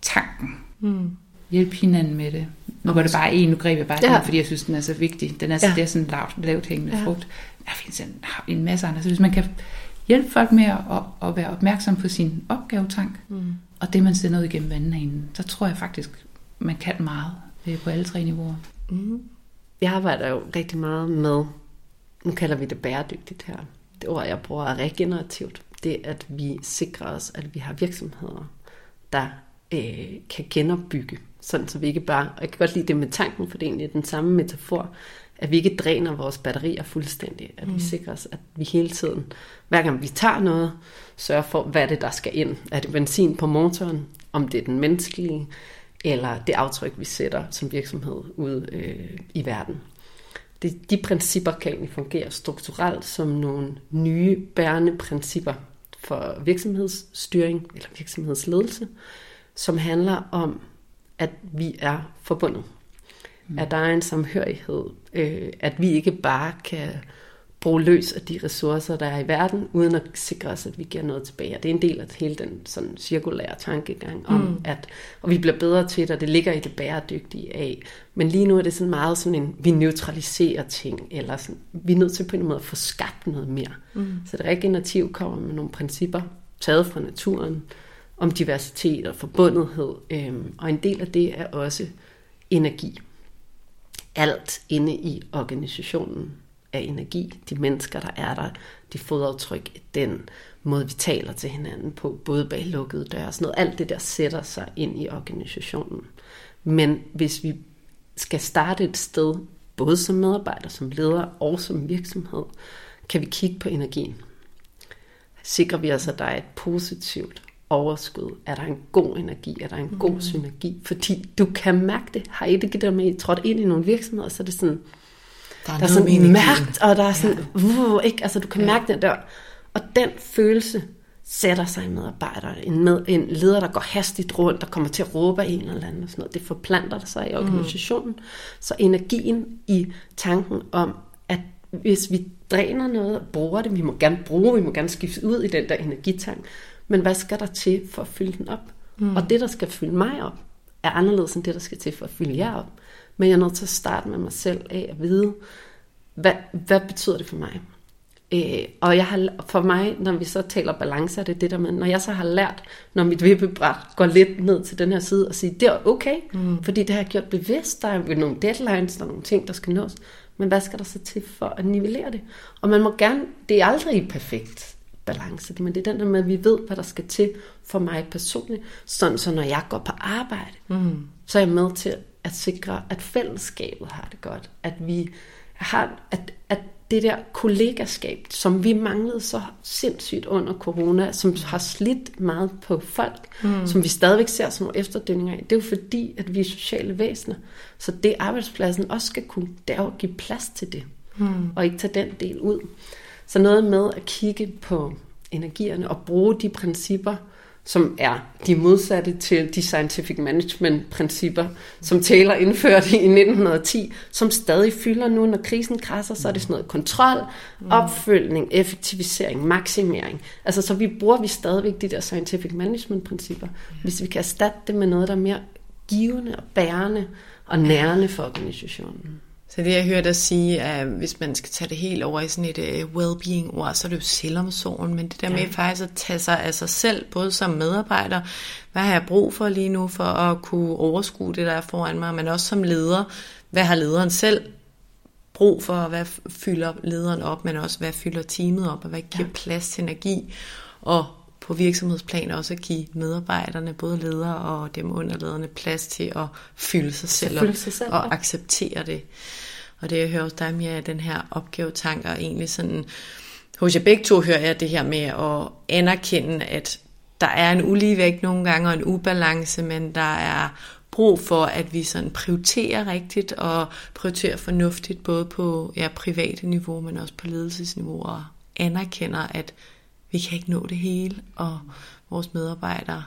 tanken. Mm hjælpe hinanden med det. Nu var det bare en, nu greb jeg bare ja. den, fordi jeg synes, den er så vigtig. Den er, ja. det er sådan lavt, lavt hængende ja. frugt. Der findes en, en masse andre. Så hvis man kan hjælpe folk med at, at, at være opmærksom på sin opgavetank, mm. og det man sender ud igennem vandhanen, så tror jeg faktisk, man kan meget på alle tre niveauer. Mm. Jeg arbejder jo rigtig meget med, nu kalder vi det bæredygtigt her. Det ord, jeg bruger er regenerativt. Det at vi sikrer os, at vi har virksomheder, der øh, kan genopbygge sådan så vi ikke bare, og jeg kan godt lide det med tanken, for det er egentlig den samme metafor, at vi ikke dræner vores batterier fuldstændig. At mm. vi sikrer os, at vi hele tiden, hver gang vi tager noget, sørger for, hvad det, der skal ind. Er det benzin på motoren? Om det er den menneskelige, eller det aftryk, vi sætter som virksomhed ud øh, i verden. Det, de principper kan egentlig fungere strukturelt som nogle nye bærende principper for virksomhedsstyring eller virksomhedsledelse, som handler om at vi er forbundet. Mm. At der er en samhørighed. Øh, at vi ikke bare kan bruge løs af de ressourcer, der er i verden, uden at sikre os, at vi giver noget tilbage. Og det er en del af hele den sådan cirkulære tankegang om, mm. at og vi bliver bedre til det, og det ligger i det bæredygtige af. Men lige nu er det sådan meget sådan en, vi neutraliserer ting, eller sådan, vi er nødt til på en måde at få skabt noget mere. Mm. Så det regenerativ kommer med nogle principper, taget fra naturen, om diversitet og forbundethed. Øhm, og en del af det er også energi. Alt inde i organisationen er energi. De mennesker, der er der, de fodaftryk, den måde, vi taler til hinanden på, både bag lukkede døre og sådan noget. Alt det der sætter sig ind i organisationen. Men hvis vi skal starte et sted, både som medarbejder, som leder og som virksomhed, kan vi kigge på energien. Sikrer vi os, at der er et positivt overskud? Er der en god energi? Er der en god mm. synergi? Fordi du kan mærke det. Har I det givet med, I trådt ind i nogle virksomheder, så er det sådan, der er, der er sådan mærkt, og der er sådan, ja. uh, ikke? Altså du kan ja. mærke den der. Og den følelse sætter sig i medarbejdere. En, med, en leder, der går hastigt rundt, der kommer til at råbe af en eller anden. Og sådan noget. Det forplanter sig i organisationen. Mm. Så energien i tanken om, at hvis vi dræner noget, bruger det, vi må gerne bruge, vi må gerne skifte ud i den der energitank, men hvad skal der til for at fylde den op? Mm. Og det, der skal fylde mig op, er anderledes end det, der skal til for at fylde jer op. Men jeg er nødt til at starte med mig selv af at vide, hvad, hvad betyder det for mig? Øh, og jeg har, for mig, når vi så taler balance, er det det der med, når jeg så har lært, når mit vippebræt går lidt ned til den her side, og sige, det er okay, mm. fordi det har jeg gjort bevidst, der er nogle deadlines, der er nogle ting, der skal nås, men hvad skal der så til for at nivellere det? Og man må gerne, det er aldrig perfekt balance, men det er den der med, at vi ved, hvad der skal til for mig personligt, sådan så når jeg går på arbejde, mm. så er jeg med til at sikre, at fællesskabet har det godt, at vi har, at, at det der kollegaskab, som vi manglede så sindssygt under corona, som har slidt meget på folk, mm. som vi stadigvæk ser som efterdønninger af, det er jo fordi, at vi er sociale væsener. Så det arbejdspladsen også skal kunne, det er at give plads til det, mm. og ikke tage den del ud. Så noget med at kigge på energierne og bruge de principper, som er de modsatte til de scientific management principper, som Taylor indførte i 1910, som stadig fylder nu, når krisen krasser, så er det sådan noget kontrol, opfølgning, effektivisering, maksimering. Altså så vi bruger vi stadigvæk de der scientific management principper, hvis vi kan erstatte det med noget, der er mere givende og bærende og nærende for organisationen. Så det jeg hørte dig sige, at hvis man skal tage det helt over i sådan et uh, well-being ord, så er det jo selvomsorgen, men det der ja. med faktisk at tage sig af sig selv, både som medarbejder, hvad har jeg brug for lige nu for at kunne overskue det, der er foran mig, men også som leder, hvad har lederen selv brug for, hvad fylder lederen op, men også hvad fylder teamet op, og hvad giver ja. plads til energi, og på virksomhedsplan også at give medarbejderne, både ledere og dem underlederne, plads til at fylde sig selv op sig selv, og acceptere det. Og det jeg hører hos dig Mia, er den her opgavetank, og egentlig sådan, hos jer begge to hører jeg det her med at anerkende, at der er en uligevægt nogle gange og en ubalance, men der er brug for, at vi sådan prioriterer rigtigt og prioriterer fornuftigt, både på ja, private niveau, men også på ledelsesniveau, og anerkender, at vi kan ikke nå det hele, og vores medarbejdere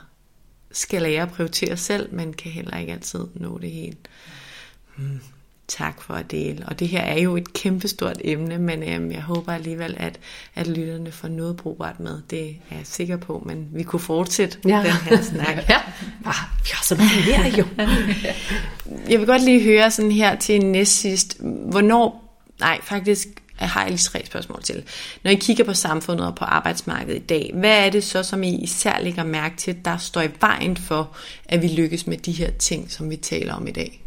skal lære at prioritere selv, men kan heller ikke altid nå det hele. Hmm. Tak for at dele. Og det her er jo et kæmpestort emne, men øhm, jeg håber alligevel, at, at lytterne får noget brugbart med. Det er jeg sikker på, men vi kunne fortsætte ja. den her snak. ja, ah, vi har så meget mere jo. jeg vil godt lige høre sådan her til næst sidst. Hvornår, nej faktisk jeg har lige tre spørgsmål til. Når I kigger på samfundet og på arbejdsmarkedet i dag, hvad er det så, som I især lægger mærke til, der står i vejen for, at vi lykkes med de her ting, som vi taler om i dag?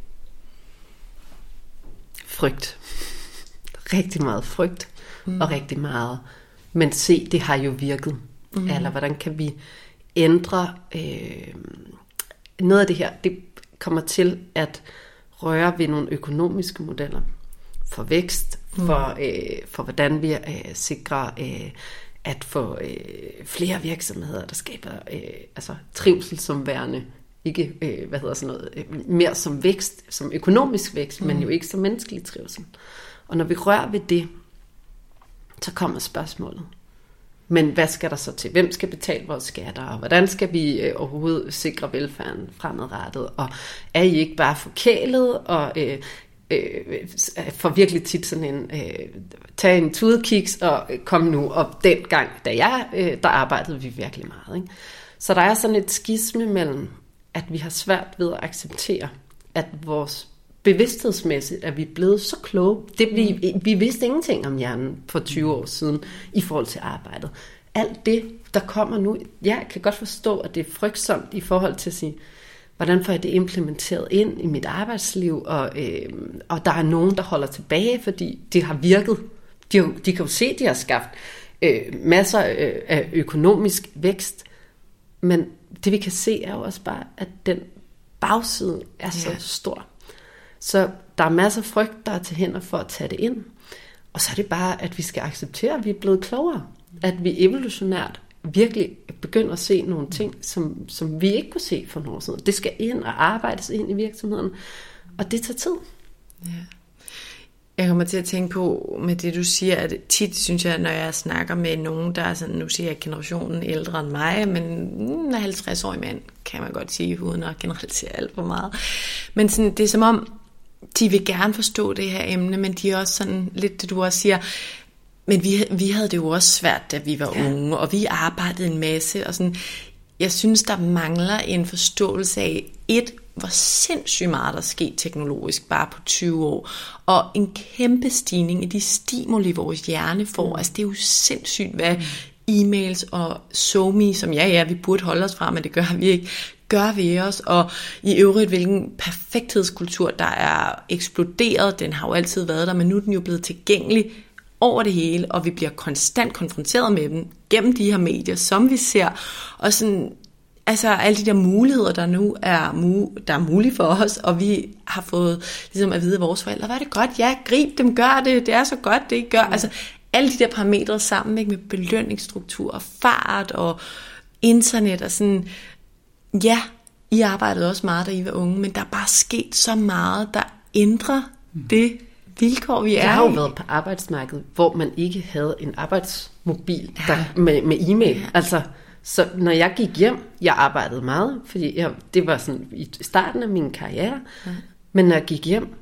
Frygt. Rigtig meget frygt, mm. og rigtig meget. Men se, det har jo virket. Mm. Eller hvordan kan vi ændre øh, noget af det her? Det kommer til at røre ved nogle økonomiske modeller for vækst, for, mm. øh, for hvordan vi øh, sikrer øh, at få øh, flere virksomheder, der skaber øh, altså trivsel som værende, ikke øh, hvad hedder sådan noget, øh, mere som vækst, som økonomisk vækst, mm. men jo ikke som menneskelig trivsel. Og når vi rører ved det, så kommer spørgsmålet. Men hvad skal der så til? Hvem skal betale vores skatter? Og hvordan skal vi øh, overhovedet sikre velfærden fremadrettet? Og er I ikke bare forkælet? Og øh, øh, får virkelig tit sådan en, øh, tag en tudekiks og øh, kom nu. Og dengang, da jeg, øh, der arbejdede vi virkelig meget. Ikke? Så der er sådan et skisme mellem, at vi har svært ved at acceptere, at vores bevidsthedsmæssigt er vi blevet så kloge. Det, vi, vi vidste ingenting om hjernen for 20 år siden i forhold til arbejdet. Alt det, der kommer nu, jeg kan godt forstå, at det er frygtsomt i forhold til at sige, hvordan får jeg det implementeret ind i mit arbejdsliv, og, øh, og der er nogen, der holder tilbage, fordi det har virket. De, de kan jo se, at de har skabt øh, masser øh, af økonomisk vækst, men det vi kan se er jo også bare, at den bagside er så ja. stor. Så der er masser af frygt, der er til hænder for at tage det ind. Og så er det bare, at vi skal acceptere, at vi er blevet klogere. At vi evolutionært virkelig begynder at se nogle ting, som, som vi ikke kunne se for nogle år siden. Det skal ind og arbejdes ind i virksomheden, og det tager tid. Ja. Jeg kommer til at tænke på med det, du siger, at tit synes jeg, når jeg snakker med nogen, der er sådan, nu siger jeg generationen ældre end mig, men en 50-årig mand, kan man godt sige, uden at generalisere alt for meget. Men sådan, det er som om, de vil gerne forstå det her emne, men de er også sådan lidt det, du også siger, men vi, vi havde det jo også svært, da vi var ja. unge, og vi arbejdede en masse, og sådan, jeg synes, der mangler en forståelse af, et, hvor sindssygt meget der er sket teknologisk bare på 20 år, og en kæmpe stigning i de stimuli, vores hjerne får. Mm. Altså, det er jo sindssygt, hvad e-mails og SoMe, som ja, ja, vi burde holde os fra, men det gør vi ikke, gør ved os, og i øvrigt hvilken perfekthedskultur, der er eksploderet, den har jo altid været der, men nu er den jo blevet tilgængelig over det hele, og vi bliver konstant konfronteret med dem gennem de her medier, som vi ser, og sådan, altså alle de der muligheder, der nu er, mu- der er mulige for os, og vi har fået ligesom at vide af vores forældre, hvad er det godt, ja, grib dem, gør det, det er så godt, det gør, mm. altså alle de der parametre sammen, ikke, med belønningsstruktur og fart og internet og sådan, ja, I arbejdede også meget, da I var unge, men der er bare sket så meget, der ændrer mm. det vilkår, vi er Jeg har jo været på arbejdsmarkedet, hvor man ikke havde en arbejdsmobil der, med, med e-mail. Ja. Altså, så når jeg gik hjem, jeg arbejdede meget, fordi jeg, det var sådan i starten af min karriere, ja. men når jeg gik hjem,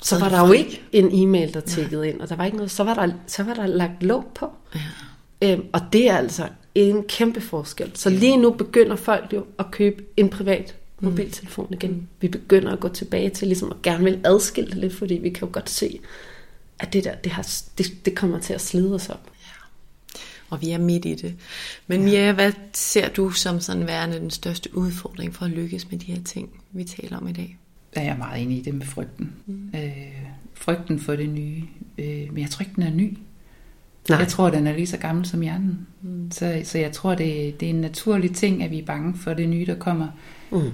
så, var der jo ikke en e-mail, der tækkede ind, og der var ikke noget, så var der, så var der lagt låg på. Ja. Øhm, og det er altså en kæmpe forskel. Så lige nu begynder folk jo at købe en privat mm. mobiltelefon igen. Mm. Vi begynder at gå tilbage til ligesom at gerne vil adskille det lidt, fordi vi kan jo godt se, at det der, det, har, det, det kommer til at slide os op. Og vi er midt i det. Men. Mia, hvad ser du som sådan værende den største udfordring for at lykkes med de her ting, vi taler om i dag? Der er jeg meget enig i det med frygten. Mm. Øh, frygten for det nye. Øh, men jeg tror ikke, den er ny. Nej. Jeg tror, den er lige så gammel som hjernen. Mm. Så, så jeg tror, det, det er en naturlig ting, at vi er bange for det nye, der kommer. Mm.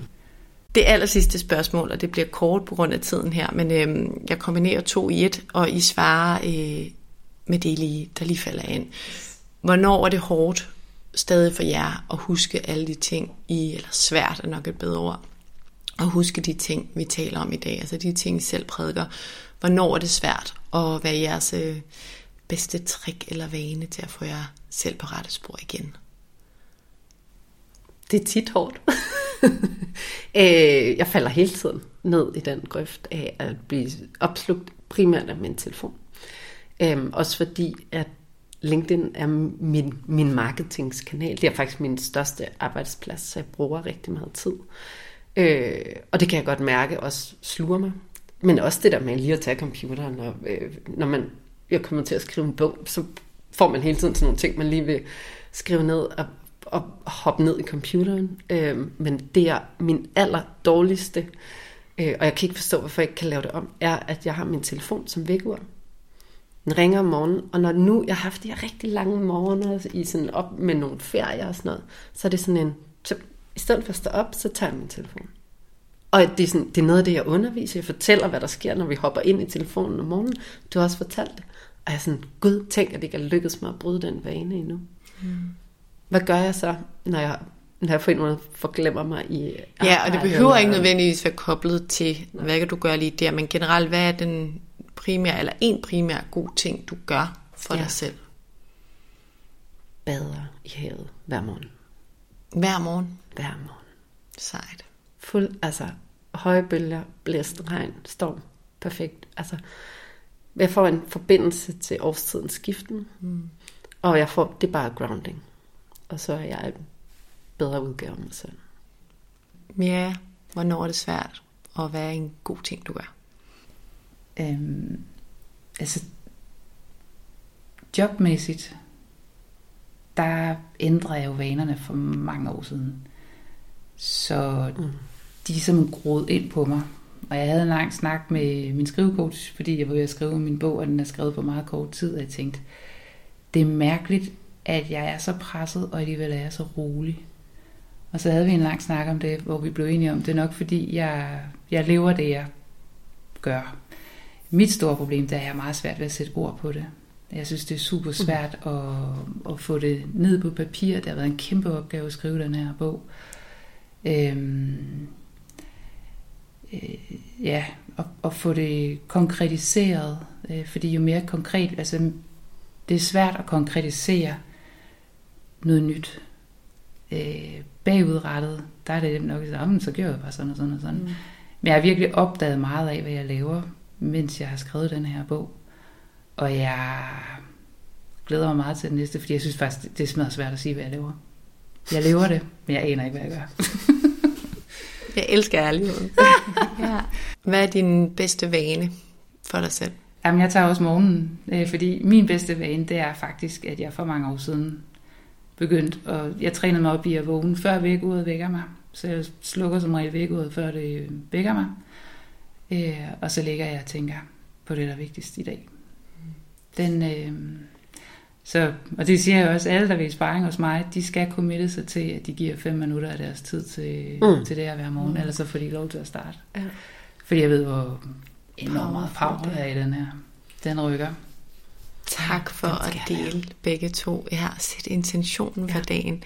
Det aller sidste spørgsmål, og det bliver kort på grund af tiden her, men øhm, jeg kombinerer to i et, og I svarer øh, med det, lige, der lige falder ind. Hvornår er det hårdt stadig for jer at huske alle de ting, I, eller svært er nok et bedre ord, at huske de ting, vi taler om i dag, altså de ting, I selv prædiker. Hvornår er det svært, at være jeres øh, bedste trick eller vane til at få jer selv på rette spor igen? Det er tit hårdt. Øh, jeg falder hele tiden ned i den grøft af at blive opslugt primært af min telefon. Øhm, også fordi, at LinkedIn er min, min marketingskanal. Det er faktisk min største arbejdsplads, så jeg bruger rigtig meget tid. Øh, og det kan jeg godt mærke også sluger mig. Men også det der med lige at tage computeren, og, øh, når man jeg kommer til at skrive en bog, så får man hele tiden sådan nogle ting, man lige vil skrive ned, og og hoppe ned i computeren. Øh, men det er min aller dårligste, øh, og jeg kan ikke forstå, hvorfor jeg ikke kan lave det om, er, at jeg har min telefon som vækkeur. Den ringer om morgenen, og når nu jeg har haft de her rigtig lange morgener i sådan op med nogle ferier og sådan noget, så er det sådan en, så i stedet for at stå op, så tager jeg min telefon. Og det er, sådan, det er noget af det, jeg underviser. Jeg fortæller, hvad der sker, når vi hopper ind i telefonen om morgenen. Du har også fortalt det. Og jeg er sådan, gud, tænk, at det ikke er lykkedes mig at bryde den vane endnu. Mm hvad gør jeg så, når jeg, når jeg på en måde forglemmer mig i Ja, og det behøver ikke nødvendigvis være koblet til, Nej. hvad kan du gøre lige der, men generelt, hvad er den primære, eller en primær god ting, du gør for ja. dig selv? Bader i havet hver morgen. Hver morgen? Hver morgen. Sejt. Fuld, altså høje bølger, blæst, regn, storm. perfekt. Altså, jeg får en forbindelse til årstidens skiften, mm. og jeg får, det er bare grounding. Og så er jeg en bedre udgave af mig selv. Ja, hvornår er det svært, og hvad er en god ting, du gør? Øhm, altså, jobmæssigt, der ændrede jeg jo vanerne for mange år siden. Så mm. de er som groet ind på mig. Og jeg havde en lang snak med min skrivecoach, fordi jeg var ved at skrive min bog, og den er skrevet på meget kort tid, og jeg tænkte, det er mærkeligt, at jeg er så presset, og alligevel er jeg så rolig. Og så havde vi en lang snak om det, hvor vi blev enige om, det er nok fordi, jeg, jeg lever det, jeg gør. Mit store problem, det er, jeg meget svært ved at sætte ord på det. Jeg synes, det er super svært at, at få det ned på papir. Det har været en kæmpe opgave at skrive den her bog. Øhm, øh, ja, at, at få det konkretiseret. Øh, fordi jo mere konkret, altså det er svært at konkretisere noget nyt. Øh, bagudrettet, der er det nok sådan, så gør jeg bare sådan og sådan og sådan. Mm. Men jeg har virkelig opdaget meget af, hvad jeg laver, mens jeg har skrevet den her bog. Og jeg glæder mig meget til den næste, fordi jeg synes faktisk, det er smadret svært at sige, hvad jeg laver. Jeg lever det, men jeg aner ikke, hvad jeg gør. jeg elsker ærligheden. ja. Hvad er din bedste vane for dig selv? Jamen, jeg tager også morgenen, øh, fordi min bedste vane, det er faktisk, at jeg for mange år siden begyndte, og jeg trænede mig op i at vågne, før vækkeuret vækker mig. Så jeg slukker som regel vækkeuret, før det vækker mig. Øh, og så ligger jeg og tænker på det, der er vigtigst i dag. Den, øh, så, og det siger jeg også, alle der vil sparring hos mig, de skal committe sig til, at de giver fem minutter af deres tid til, mm. til det her hver morgen, mm. ellers så får de lov til at starte. Ja. Fordi jeg ved, hvor enormt meget power der er i den her. Den rykker. Tak for at dele begge to. Jeg har set intentionen ja. for dagen.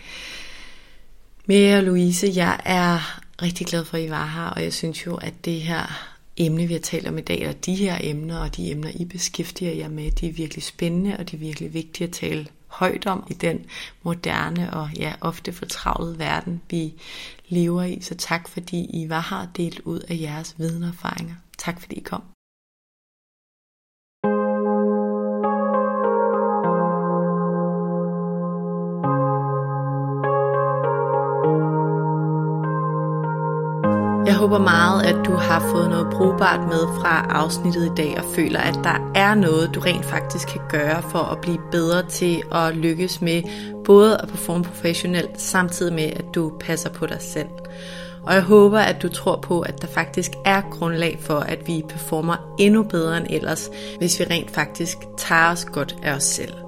Mia og Louise, jeg er rigtig glad for, at I var her, og jeg synes jo, at det her emne, vi har talt om i dag, og de her emner og de emner, I beskæftiger jer med, de er virkelig spændende, og de er virkelig vigtige at tale højt om i den moderne og ja, ofte fortravlede verden, vi lever i. Så tak fordi I var her delt ud af jeres viden og erfaringer. Tak fordi I kom. Jeg håber meget, at du har fået noget brugbart med fra afsnittet i dag og føler, at der er noget, du rent faktisk kan gøre for at blive bedre til at lykkes med både at performe professionelt, samtidig med, at du passer på dig selv. Og jeg håber, at du tror på, at der faktisk er grundlag for, at vi performer endnu bedre end ellers, hvis vi rent faktisk tager os godt af os selv.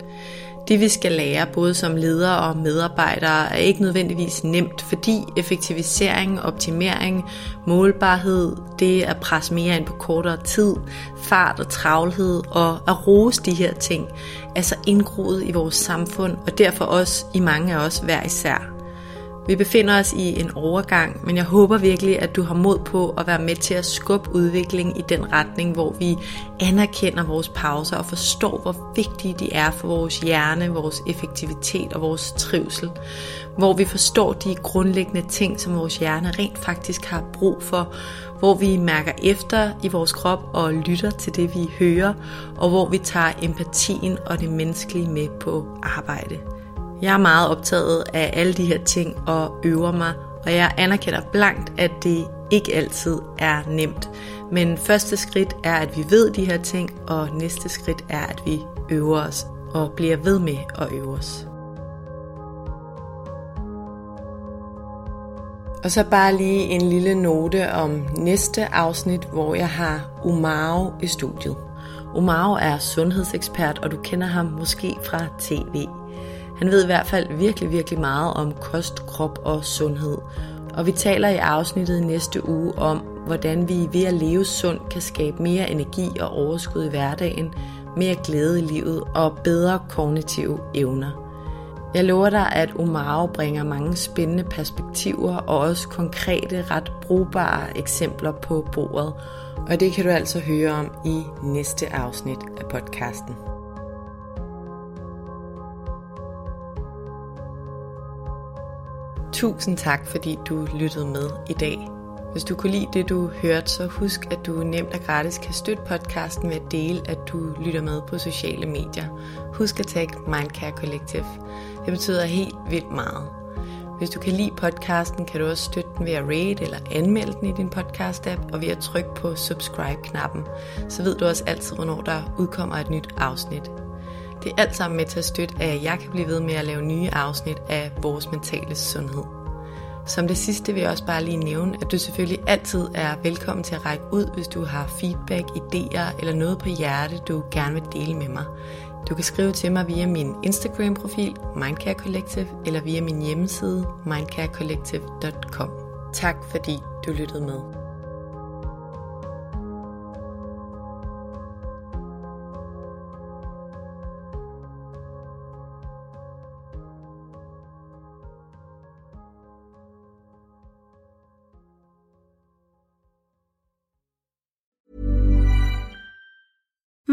Det vi skal lære, både som ledere og medarbejdere, er ikke nødvendigvis nemt, fordi effektivisering, optimering, målbarhed, det at presse mere ind på kortere tid, fart og travlhed og at rose de her ting, er så indgroet i vores samfund, og derfor også i mange af os hver især. Vi befinder os i en overgang, men jeg håber virkelig, at du har mod på at være med til at skubbe udviklingen i den retning, hvor vi anerkender vores pauser og forstår, hvor vigtige de er for vores hjerne, vores effektivitet og vores trivsel. Hvor vi forstår de grundlæggende ting, som vores hjerne rent faktisk har brug for, hvor vi mærker efter i vores krop og lytter til det, vi hører, og hvor vi tager empatien og det menneskelige med på arbejde. Jeg er meget optaget af alle de her ting og øver mig, og jeg anerkender blankt, at det ikke altid er nemt. Men første skridt er, at vi ved de her ting, og næste skridt er, at vi øver os og bliver ved med at øve os. Og så bare lige en lille note om næste afsnit, hvor jeg har Umaro i studiet. Umaro er sundhedsekspert, og du kender ham måske fra tv. Han ved i hvert fald virkelig, virkelig meget om kost, krop og sundhed. Og vi taler i afsnittet næste uge om, hvordan vi ved at leve sundt kan skabe mere energi og overskud i hverdagen, mere glæde i livet og bedre kognitive evner. Jeg lover dig, at Omaro bringer mange spændende perspektiver og også konkrete, ret brugbare eksempler på bordet. Og det kan du altså høre om i næste afsnit af podcasten. Tusind tak, fordi du lyttede med i dag. Hvis du kunne lide det, du hørte, så husk, at du nemt og gratis kan støtte podcasten ved at dele, at du lytter med på sociale medier. Husk at tagge Mindcare Collective. Det betyder helt vildt meget. Hvis du kan lide podcasten, kan du også støtte den ved at rate eller anmelde den i din podcast-app, og ved at trykke på subscribe-knappen. Så ved du også altid, hvornår der udkommer et nyt afsnit. Det er alt sammen med til at støtte, at jeg kan blive ved med at lave nye afsnit af vores mentale sundhed. Som det sidste vil jeg også bare lige nævne, at du selvfølgelig altid er velkommen til at række ud, hvis du har feedback, idéer eller noget på hjerte, du gerne vil dele med mig. Du kan skrive til mig via min Instagram-profil, Mindcare Collective, eller via min hjemmeside, mindcarecollective.com. Tak fordi du lyttede med.